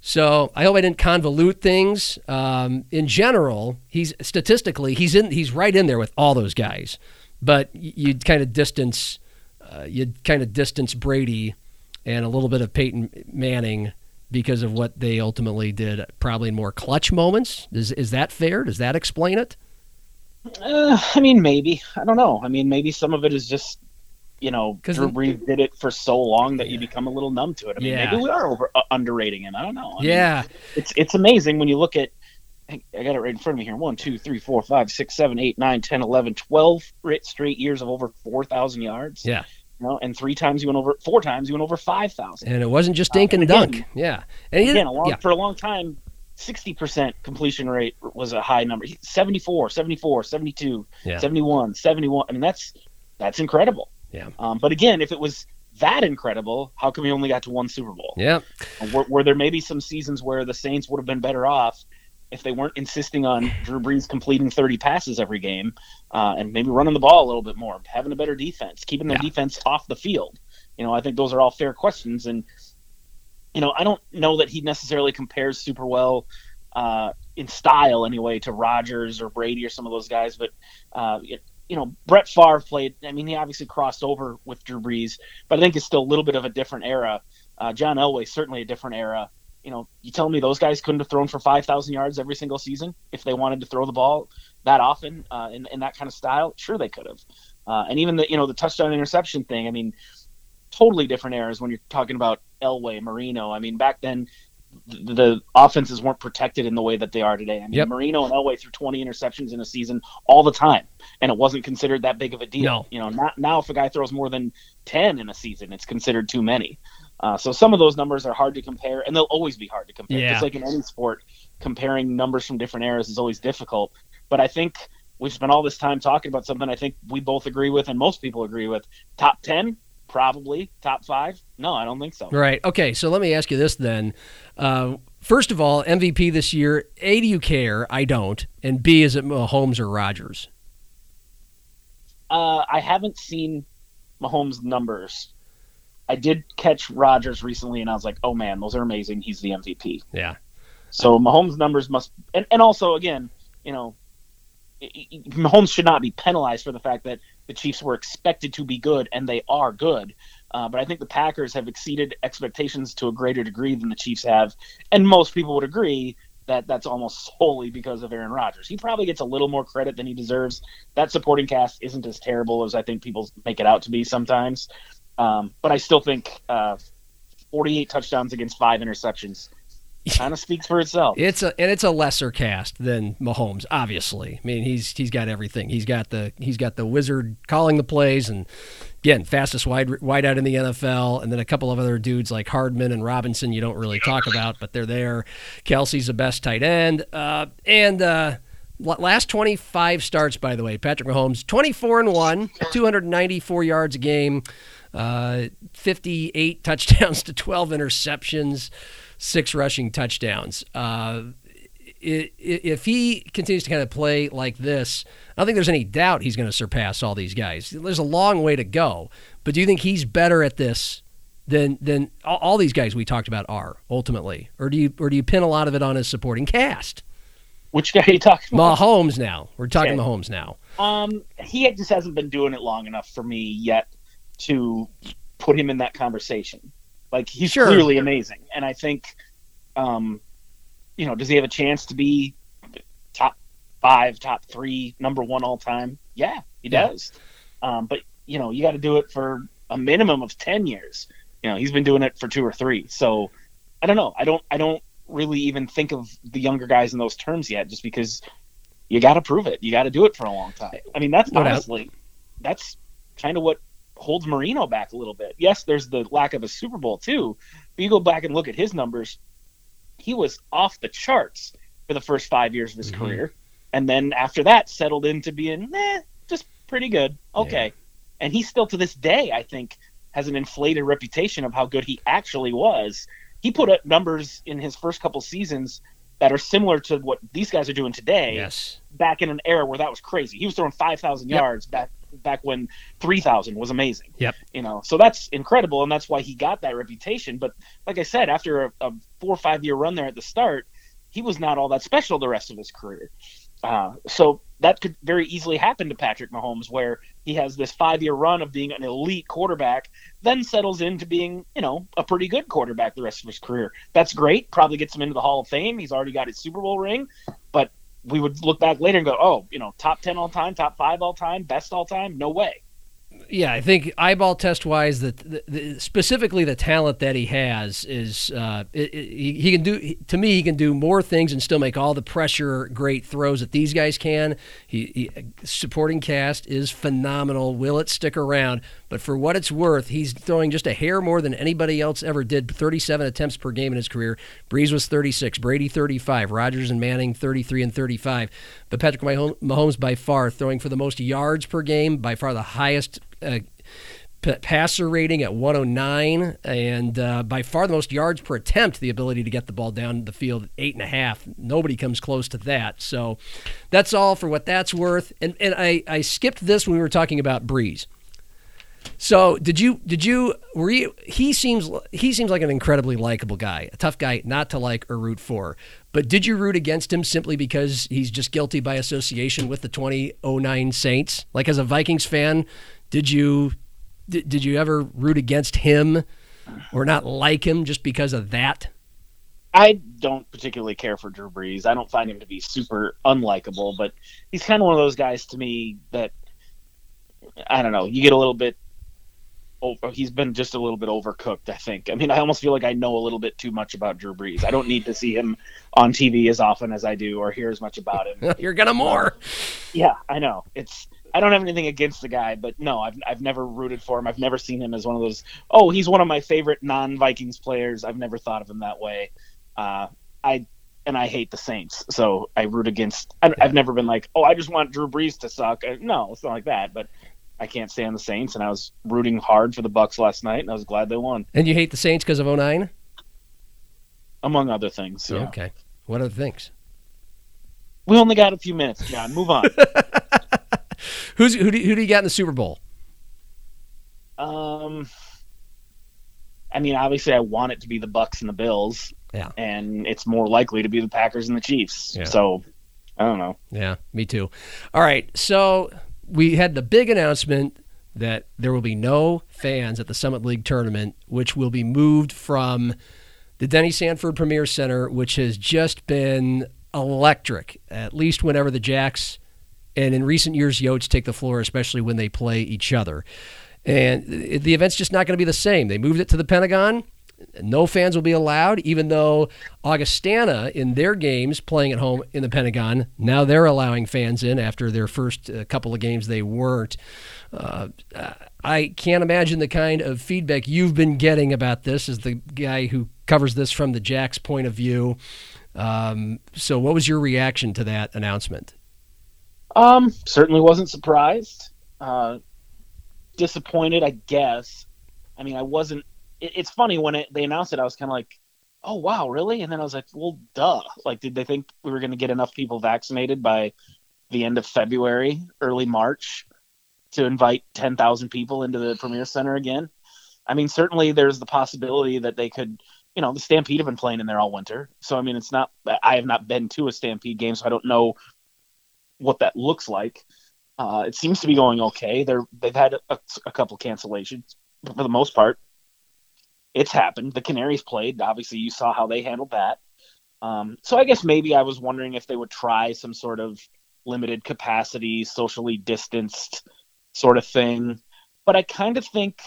So I hope I didn't convolute things. Um, in general, he's statistically he's in he's right in there with all those guys, but you'd kind of distance uh, you kind of distance Brady and a little bit of Peyton Manning because of what they ultimately did, probably in more clutch moments. Is is that fair? Does that explain it? Uh, I mean, maybe. I don't know. I mean, maybe some of it is just you know, 'Cause Drew Brees did it for so long that you become a little numb to it. I mean, Yeah. maybe we are over uh, underrating him. I don't know. I mean, Yeah, it's it's amazing when you look at. I I got it right in front of me here. One, two, three, four, five, six, seven, eight, nine, ten, eleven, twelve ri- straight years of over four thousand yards. yeah, You know, and three times he went over, four times he went over five thousand. and it wasn't just dink Uh, and and again- dunk. Yeah, and Again, a long, yeah, for a long time, sixty percent completion rate was a high number. 74, 74, 72, Yeah. 71, 71. I mean, that's that's incredible. Yeah. Um, but again, if it was that incredible, how come he only got to one Super Bowl? yeah. Were, were there maybe some seasons where the Saints would have been better off if they weren't insisting on Drew Brees completing 30 passes every game uh, and maybe running the ball a little bit more, having a better defense, keeping their Yeah. defense off the field? You know, I think those are all fair questions. And, you know, I don't know that he necessarily compares super well uh, in style anyway to Rodgers or Brady or some of those guys, but, uh, you know, Brett Favre played. I mean, he obviously crossed over with Drew Brees, but I think it's still a little bit of a different era. Uh, John Elway certainly a different era. You know, you tell me those guys couldn't have thrown for five thousand yards every single season if they wanted to throw the ball that often uh, in, in that kind of style. Sure, they could have. Uh, and even the you know the touchdown interception thing. I mean, totally different eras when you're talking about Elway, Marino. I mean, back then the, offenses weren't protected in the way that they are today. I mean, Yep. Marino and Elway threw 20 interceptions in a season all the time, and it wasn't considered that big of a deal. No. You know, not, now if a guy throws more than 10 in a season, it's considered too many. Uh, so some of those numbers are hard to compare, and they'll always be hard to compare. Yeah. Just like in any sport, comparing numbers from different eras is always difficult. But I think we've spent all this time talking about something I think we both agree with, and most people agree with. Top 10, probably. Top five, no, I don't think so. Right. Okay. So let me ask you this then. Uh, first of all, MVP this year. A, do you care? I don't. And B, is it Mahomes or Rodgers? Uh, I haven't seen Mahomes' numbers. I did catch Rodgers recently, and I was like, "Oh man, those are amazing. He's the MVP." Yeah. So Mahomes' numbers must, and, and also again, you know, Mahomes should not be penalized for the fact that the Chiefs were expected to be good, and they are good. Uh, but I think the Packers have exceeded expectations to a greater degree than the Chiefs have, and most people would agree that that's almost solely because of Aaron Rodgers. He probably gets a little more credit than he deserves. That supporting cast isn't as terrible as I think people make it out to be sometimes. Um, but I still think uh, 48 touchdowns against five interceptions kind of speaks for itself. It's a and it's a lesser cast than Mahomes, obviously. I mean, he's he's got everything. He's got the he's got the wizard calling the plays and again, fastest wide wide out in the NFL, and then a couple of other dudes like Hardman and Robinson you don't really talk about, but they're there. Kelce's the best tight end, uh, and uh, last 25 starts, by the way, Patrick Mahomes 24 and one, 294 yards a game, uh, 58 touchdowns to 12 interceptions, six rushing touchdowns. Uh, if he continues to kind of play like this, I don't think there's any doubt he's going to surpass all these guys. There's a long way to go, but do you think he's better at this than than all, all these guys we talked about are ultimately, or do you or do you pin a lot of it on his supporting cast? Which guy are you talking about? Mahomes now. We're talking Okay. Mahomes now. Um, he just hasn't been doing it long enough for me yet to put him in that conversation. Like he's Sure. clearly amazing, and I think, um, you know, does he have a chance to be top five, top three, number one all time? Yeah, he Yeah. does. Um, but you know, you got to do it for a minimum of ten years. You know, he's been doing it for two or three. So I don't know. I don't. I don't really even think of the younger guys in those terms yet, just because you got to prove it. You got to do it for a long time. I mean, that's doubt. honestly, that's kind of what holds Marino back a little bit. Yes, there's the lack of a Super Bowl too. But you go back and look at his numbers, he was off the charts for the first five years of his Mhm. career, and then after that settled into being eh, just pretty good. Okay, and he still to this day, I think, has an inflated reputation of how good he actually was. He put up numbers in his first couple seasons that are similar to what these guys are doing today. Yes. Back in an era where that was crazy, he was throwing five thousand Yep. yards back back when three thousand was amazing. Yep. You know, so that's incredible, and that's why he got that reputation. But like I said, after a, a four or five year run there at the start, he was not all that special the rest of his career. Uh, so that could very easily happen to Patrick Mahomes, where he has this five year run of being an elite quarterback, then settles into being, you know, a pretty good quarterback the rest of his career. That's great. Probably gets him into the Hall of Fame. He's already got his Super Bowl ring, we would look back later and go, oh, you know, top 10 all time, top five all time, best all time? No way. Yeah, I think eyeball test wise, that specifically the talent that he has is uh, it, it, he, he can do. To me, he can do more things and still make all the pressure great throws that these guys can. He, he supporting cast is phenomenal. Will it stick around? But for what it's worth, he's throwing just a hair more than anybody else ever did. 37 attempts per game in his career. Brees was 36, Brady 35, Rodgers and Manning 33 and 35. But Patrick Mahomes by far throwing for the most yards per game, by far the highest uh, passer rating at 109, and uh, by far the most yards per attempt. The ability to get the ball down the field, at eight and a half. Nobody comes close to that. So that's all for what that's worth. And and I I skipped this when we were talking about Brees. So did you did you were you he seems he seems like an incredibly likable guy, a tough guy not to like or root for. But did you root against him simply because he's just guilty by association with the 2009 Saints? Like as a Vikings fan, did you did, did you ever root against him or not like him just because of that? I don't particularly care for Drew Brees. I don't find him to be super unlikable, but he's kind of one of those guys to me that I don't know. You get a little bit over. He's been just a little bit overcooked. I think. I mean, I almost feel like I know a little bit too much about Drew Brees. I don't need to see him on TV as often as I do, or hear as much about him. You're gonna more. Yeah, I know. It's I don't have anything against the guy, but no, I've I've never rooted for him. I've never seen him as one of those. Oh, he's one of my favorite non-Vikings players. I've never thought of him that way. Uh, I and I hate the Saints, so I root against. I, I've never been like, oh, I just want Drew Brees to suck. Uh, No, it's not like that. But I can't stand the Saints, and I was rooting hard for the Bucks last night, and I was glad they won, And you hate the Saints because of 09? among other things. Yeah. Okay. What other things? We only got a few minutes, John. Move on. Who's who do, who do you got in the Super Bowl? Um, I mean, obviously, I want it to be the Bucks and the Bills. Yeah. And it's more likely to be the Packers and the Chiefs. Yeah. So, I don't know. Yeah, me too. All right, so we had the big announcement that there will be no fans at the Summit League tournament, which will be moved from the Denny Sanford Premier Center, which has just been electric, at least whenever the Jacks and in recent years Yotes take the floor, especially when they play each other. And the event's just not going to be the same. They moved it to the Pentagon. No fans will be allowed, even though Augustana, in their games playing at home in the Pentagon, now they're allowing fans in after their first uh, couple of games they weren't. Uh, I can't imagine the kind of feedback you've been getting about this as the guy who covers this from the Jacks point of view. Um, so, what was your reaction to that announcement? Um, certainly wasn't surprised. Uh, disappointed, I guess. I mean, I wasn't. It, it's funny when it, they announced it, I was kind of like, "Oh wow, really?" And then I was like, "Well, duh." Like, did they think we were going to get enough people vaccinated by the end of February, early March, to invite ten thousand people into the Premier Center again? I mean, certainly there's the possibility that they could. You know, the Stampede have been playing in there all winter, so I mean, it's not. I have not been to a Stampede game, so I don't know what that looks like. Uh, it seems to be going okay. They're they've had a, a couple cancellations, but for the most part, it's happened. The Canaries played. Obviously, you saw how they handled that. Um, so I guess maybe I was wondering if they would try some sort of limited capacity, socially distanced sort of thing. But I kind of think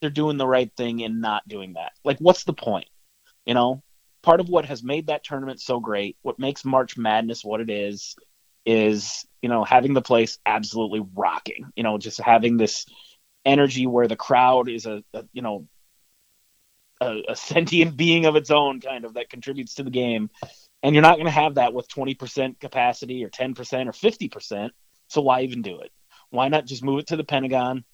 they're doing the right thing in not doing that. Like, what's the point? You know, part of what has made that tournament so great, what makes March Madness what it is, is you know having the place absolutely rocking. You know, just having this energy where the crowd is a, a you know a, a sentient being of its own, kind of that contributes to the game. And you're not going to have that with 20% capacity or 10% or 50%. So why even do it? Why not just move it to the Pentagon?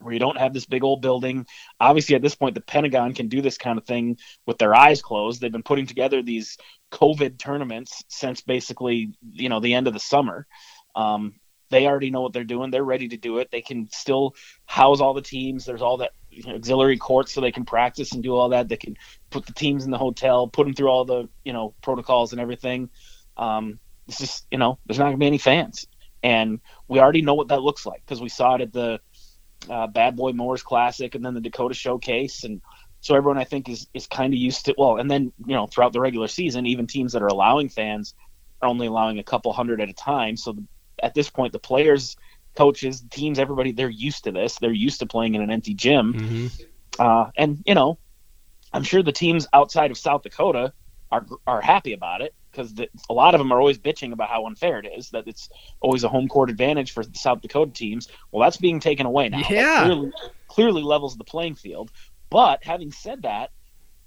where you don't have this big old building. Obviously, at this point, the Pentagon can do this kind of thing with their eyes closed. They've been putting together these COVID tournaments since basically, you know, the end of the summer. Um, they already know what they're doing. They're ready to do it. They can still house all the teams. There's all that you know, auxiliary courts so they can practice and do all that. They can put the teams in the hotel, put them through all the you know protocols and everything. Um, it's just you know there's not gonna be any fans, and we already know what that looks like because we saw it at the uh, Bad Boy Mowers Classic and then the Dakota Showcase, and so everyone I think is is kind of used to well, and then you know throughout the regular season, even teams that are allowing fans are only allowing a couple hundred at a time. So the, at this point, the players, coaches, teams, everybody, they're used to this. They're used to playing in an empty gym. Mm-hmm. Uh, and, you know, I'm sure the teams outside of South Dakota are, are happy about it because a lot of them are always bitching about how unfair it is, that it's always a home court advantage for the South Dakota teams. Well, that's being taken away now. Yeah. Clearly, clearly levels the playing field. But having said that,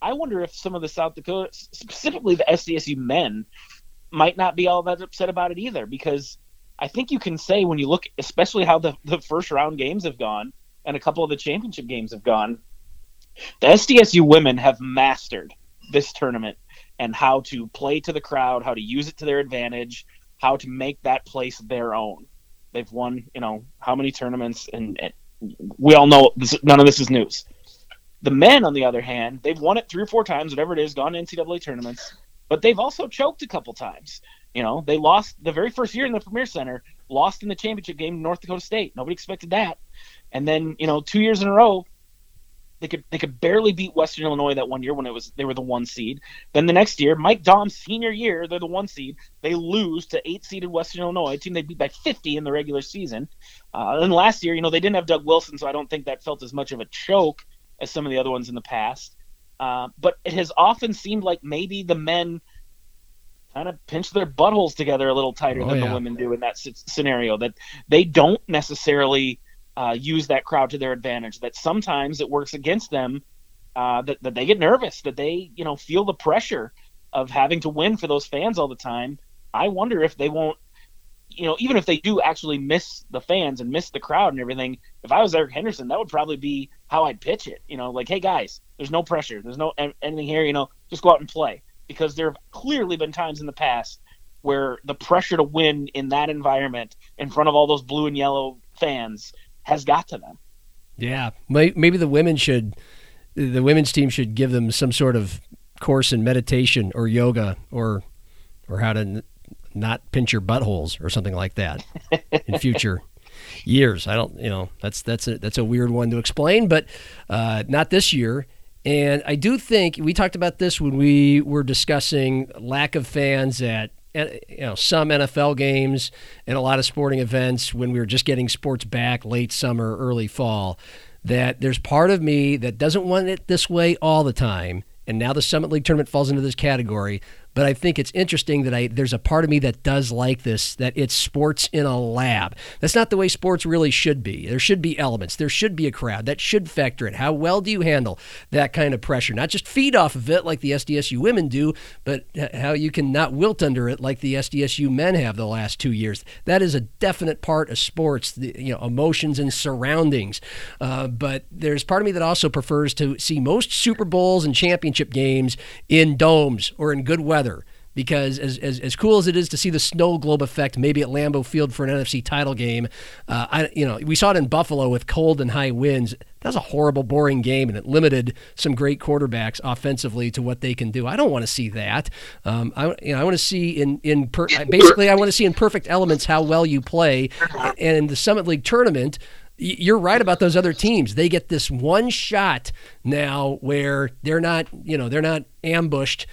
I wonder if some of the South Dakota, specifically the SDSU men, might not be all that upset about it either because I think you can say when you look, especially how the, the first round games have gone and a couple of the championship games have gone, the SDSU women have mastered this tournament and how to play to the crowd, how to use it to their advantage, how to make that place their own. They've won, you know, how many tournaments, and, and we all know this, none of this is news. The men, on the other hand, they've won it three or four times, whatever it is, gone to NCAA tournaments, but they've also choked a couple times. You know, they lost the very first year in the Premier Center, lost in the championship game to North Dakota State. Nobody expected that. And then, you know, two years in a row, they could they could barely beat Western Illinois that one year when it was they were the one seed. Then the next year, Mike Daum's senior year, they're the one seed. They lose to eight seeded Western Illinois, team they beat by 50 in the regular season. Uh, and last year, you know, they didn't have Doug Wilson, so I don't think that felt as much of a choke as some of the other ones in the past. Uh, but it has often seemed like maybe the men – kind of pinch their buttholes together a little tighter oh, than yeah. the women do in that scenario. That they don't necessarily uh, use that crowd to their advantage. That sometimes it works against them. Uh, that that they get nervous. That they you know feel the pressure of having to win for those fans all the time. I wonder if they won't. You know, even if they do actually miss the fans and miss the crowd and everything, if I was Eric Henderson, that would probably be how I'd pitch it. You know, like, hey guys, there's no pressure, there's no anything here. You know, just go out and play because there have clearly been times in the past where the pressure to win in that environment in front of all those blue and yellow fans has got to them. Yeah, maybe the women should, the women's team should give them some sort of course in meditation or yoga or, or how to n- not pinch your buttholes or something like that in future years. I don't, you know, that's that's a that's a weird one to explain, but uh, not this year. And I do think we talked about this when we were discussing lack of fans at you know some NFL games and a lot of sporting events when we were just getting sports back late summer, early fall. That there's part of me that doesn't want it this way all the time. And now the Summit League tournament falls into this category but I think it's interesting that I there's a part of me that does like this that it's sports in a lab. That's not the way sports really should be. There should be elements. There should be a crowd that should factor in. How well do you handle that kind of pressure? Not just feed off of it like the SDSU women do, but how you can not wilt under it like the SDSU men have the last two years. That is a definite part of sports. The, you know emotions and surroundings. Uh, but there's part of me that also prefers to see most Super Bowls and championship games in domes or in good weather weather because as, as, as cool as it is to see the snow globe effect maybe at Lambeau Field for an NFC title game, uh, I you know we saw it in Buffalo with cold and high winds. That was a horrible, boring game, and it limited some great quarterbacks offensively to what they can do. I don't want to see that. Um, I you know I want to see in in per, basically I want to see in perfect elements how well you play, and in the Summit League tournament you're right about those other teams. They get this one shot now where they're not, you know, they're not ambushed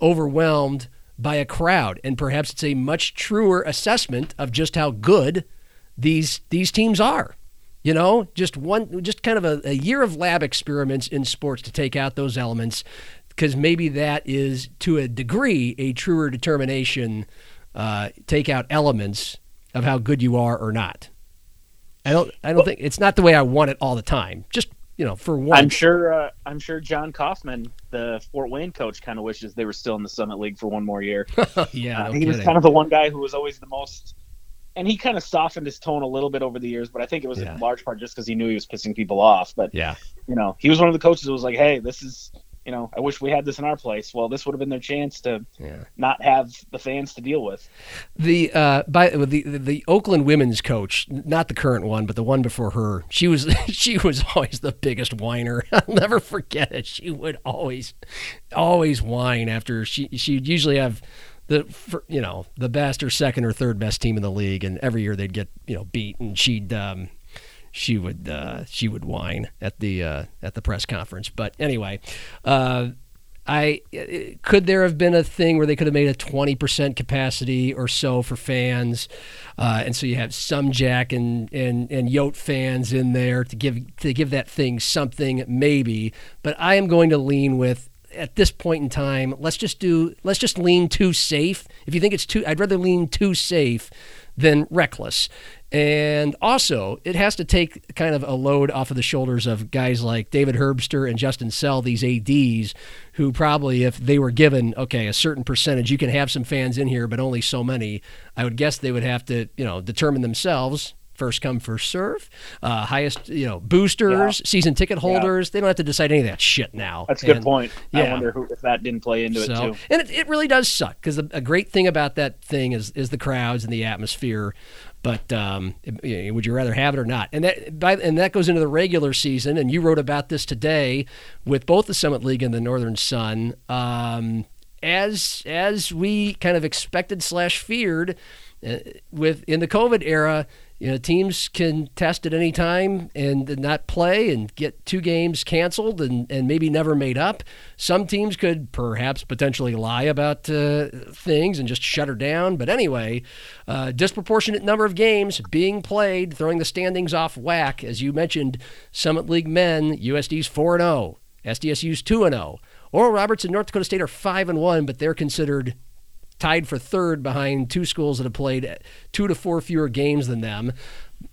overwhelmed by a crowd. And perhaps it's a much truer assessment of just how good these these teams are. You know, just one, just kind of a, a year of lab experiments in sports to take out those elements, because maybe that is to a degree a truer determination. Uh, take out elements of how good you are or not. I don't. I don't think it's not the way I want it all the time. Just you know, for one. I'm sure. Uh, I'm sure John Coffman, the Fort Wayne coach, kind of wishes they were still in the Summit League for one more year. yeah, uh, no he kidding. was kind of the one guy who was always the most and he kind of softened his tone a little bit over the years, but I think it was Yeah. in large part just because he knew he was pissing people off. But Yeah. you know, he was one of the coaches who was like, "Hey, this is." You know, I wish we had this in our place. Well, this would have been their chance to Yeah. not have the fans to deal with. The uh, by the, the the Oakland women's coach, not the current one, but the one before her, she was she was always the biggest whiner. I'll never forget it. She would always always whine after she she'd usually have the you know the best or second or third best team in the league, and every year they'd get you know beat, and she'd um, she would uh, she would whine at the uh, at the press conference. But anyway, uh, I could there have been a thing where they could have made a twenty percent capacity or so for fans, uh, and so you have some Jack and and and Yote fans in there to give to give that thing something maybe. But I am going to lean with at this point in time. Let's just do let's just lean too safe. If you think it's too, I'd rather lean too safe than reckless. And also, it has to take kind of a load off of the shoulders of guys like David Herbster and Justin Sell, these ADs, who probably, if they were given, okay, a certain percentage, you can have some fans in here, but only so many, I would guess they would have to, you know, determine themselves. First come, first serve. Uh, highest, you know, boosters, season ticket holders. They don't have to decide any of that shit now. That's a good And- point. I yeah. wonder who, if that didn't play into it too. and it, it really does suck because a great thing about that thing is is the crowds and the atmosphere. But um, would you rather have it or not? And that by, and that goes into the regular season. And you wrote about this today with both the Summit League and the Northern Sun. Um, as as we kind of expected slash feared, uh, with in the COVID era, you know, teams can test at any time and not play and get two games canceled and, and maybe never made up. Some teams could perhaps potentially lie about uh, things and just shut her down. But anyway, uh, disproportionate number of games being played, throwing the standings off whack. As you mentioned, Summit League men, USD's 4 0, SDSU's 2 0. Oral Roberts and North Dakota State are 5 and 1, but they're considered tied for third behind two schools that have played two to four fewer games than them.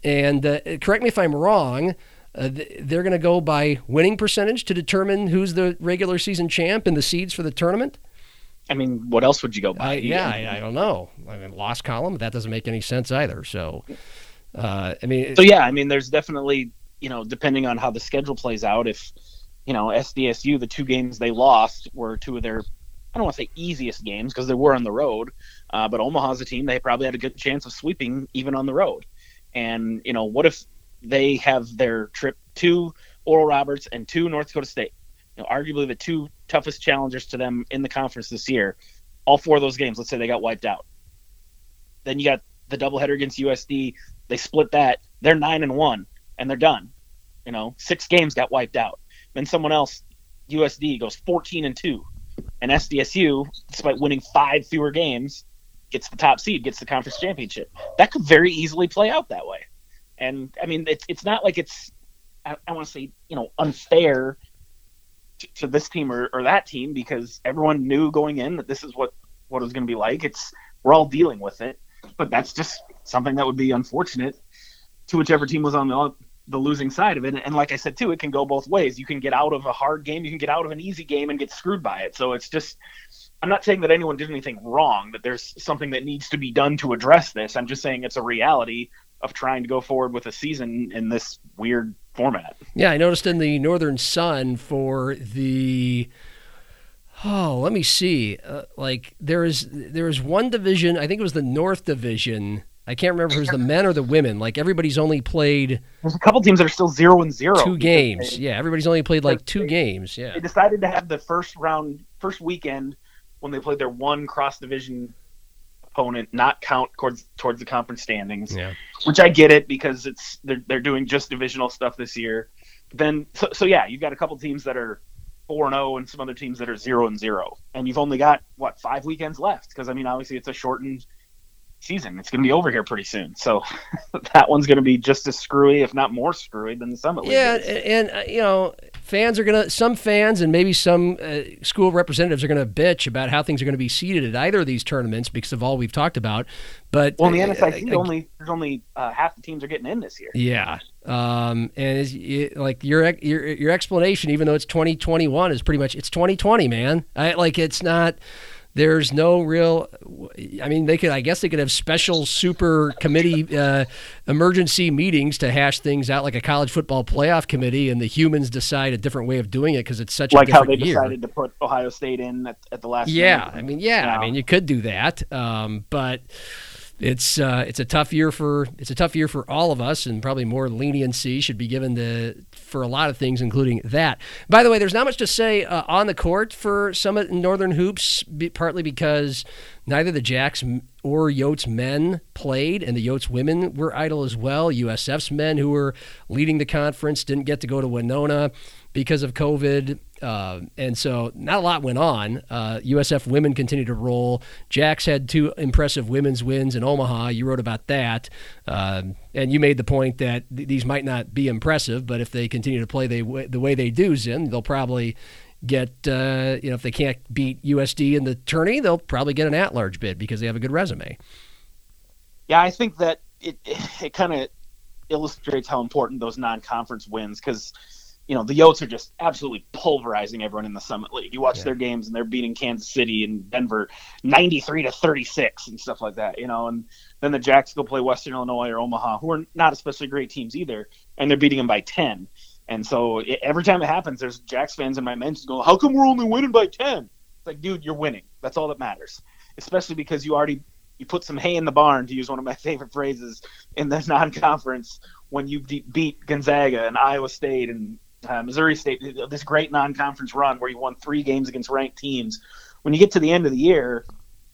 And uh, correct me if I'm wrong. Uh, they're going to go by winning percentage to determine who's the regular season champ and the seeds for the tournament. I mean, what else would you go by? I, yeah, I, I don't know. I mean, lost column that doesn't make any sense either. So, uh, I mean, So yeah, I mean, there's definitely you know, depending on how the schedule plays out, if you know SDSU, the two games they lost were two of their I don't want to say easiest games because they were on the road, uh, but Omaha's a team they probably had a good chance of sweeping even on the road. And you know, what if they have their trip to Oral Roberts and to North Dakota State? You know, arguably the two toughest challengers to them in the conference this year. All four of those games, let's say they got wiped out. Then you got the doubleheader against USD. They split that. They're nine and one, and they're done. You know, six games got wiped out. Then someone else, USD, goes 14 and two, and SDSU, despite winning five fewer games, gets the top seed, gets the conference championship. That could very easily play out that way. And I mean, it's it's not like it's I, I want to say you know unfair to, to this team or, or that team because everyone knew going in that this is what what it was going to be like. It's we're all dealing with it, but that's just something that would be unfortunate to whichever team was on the the losing side of it. And like I said too, it can go both ways. You can get out of a hard game, you can get out of an easy game and get screwed by it. So it's just I'm not saying that anyone did anything wrong, that there's something that needs to be done to address this. I'm just saying it's a reality of trying to go forward with a season in this weird format. Yeah, I noticed in the Northern Sun for the oh, let me see. Uh, like there is there is one division. I think it was the North Division. I can't remember who's the men or the women. Like everybody's only played There's a couple teams that are still zero and zero. two games. They, Yeah, everybody's only played like two They- games. Yeah. they decided to have the first round, first weekend when they played their one cross division opponent not count towards towards the conference standings. Yeah. which I get it because it's they're they're doing just divisional stuff this year. Then so, so yeah, you've got a couple teams that are four and zero, and some other teams that are zero and zero, and you've only got what five weekends left because I mean obviously it's a shortened season. It's going to be over here pretty soon, so that one's going to be just as screwy, if not more screwy, than the Summit League. Yeah, and, and uh, you know, fans are gonna. Some fans and maybe some uh, school representatives are gonna bitch about how things are gonna be seated at either of these tournaments because of all we've talked about. But Well, in the uh, NSIC, uh, only there's only uh, half the teams are getting in this year. Yeah. Um, and is it, like your your your explanation, even though it's 2021, is pretty much it's 2020, man. I like it's not There's no real. I mean, they could. I guess they could have special super committee uh, emergency meetings to hash things out, like a college football playoff committee, and the humans decide a different way of doing it because it's such a like a how they year. decided to put Ohio State in at, at the last. Yeah, minute. I mean, yeah, I mean, you could do that, um, but it's uh, it's a tough year for it's a tough year for all of us, and probably more leniency should be given to for a lot of things, including that. By the way, there's not much to say uh, on the court for Summit and Northern hoops, partly because neither the Jacks or Yotes men played, and the Yotes women were idle as well. USF's men, who were leading the conference, didn't get to go to Winona because of COVID. Uh, and so not a lot went on. Uh, USF women continued to roll. Jacks had two impressive women's wins in Omaha. You wrote about that. Um and you made the point that th- these might not be impressive, but if they continue to play they, the way they do, Zim, they'll probably get, uh, you know, if they can't beat USD in the tourney, they'll probably get an at large bid because they have a good resume. Yeah, I think that it it kind of illustrates how important those non-conference wins because you know the Yotes are just absolutely pulverizing everyone in the Summit League. You watch Yeah. their games and they're beating Kansas City and Denver 93 to 36 and stuff like that, you know, and then the Jacks go play Western Illinois or Omaha, who are not especially great teams either, and they're beating them by 10. And so it, every time it happens, there's Jacks fans in my mentions going, "How come we're only winning by 10?" It's like, dude, you're winning. That's all that matters. Especially because you already you put some hay in the barn, to use one of my favorite phrases, in the non-conference when you de- beat Gonzaga and Iowa State and uh, Missouri State. This great non-conference run where you won three games against ranked teams. When you get to the end of the year,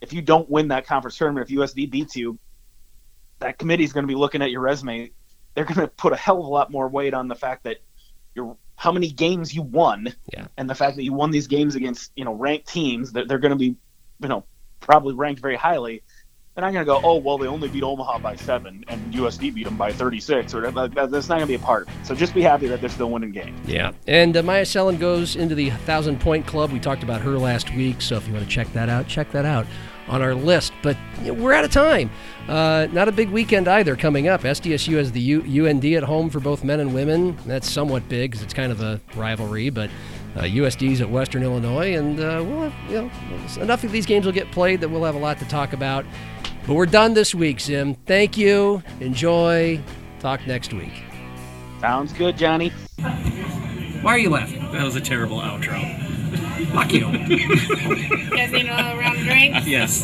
if you don't win that conference tournament, if USD beats you, that committee is going to be looking at your resume. They're going to put a hell of a lot more weight on the fact that you're how many games you won, Yeah. and the fact that you won these games against you know ranked teams. That they're going to be, you know, probably ranked very highly. They're not going to go, oh well, they only beat Omaha by seven, and USD beat them by 36, or that, that- that's not going to be a part of it. So just be happy that they're still winning games. Yeah. And uh, Myah Selland goes into the 1,000 point club. We talked about her last week. So if you want to check that out, check that out on our list. But you know, we're out of time. Uh, not a big weekend either coming up. SDSU has the U- UND at home for both men and women. That's somewhat big because it's kind of a rivalry. But uh, USD's at Western Illinois. And uh, we'll have, you know, enough of these games will get played that we'll have a lot to talk about. But we're done this week, Zim. Thank you. Enjoy. Talk next week. Sounds good, Johnny. Why are you laughing? That was a terrible outro. Fuck you. You guys need another round of drinks? Yes.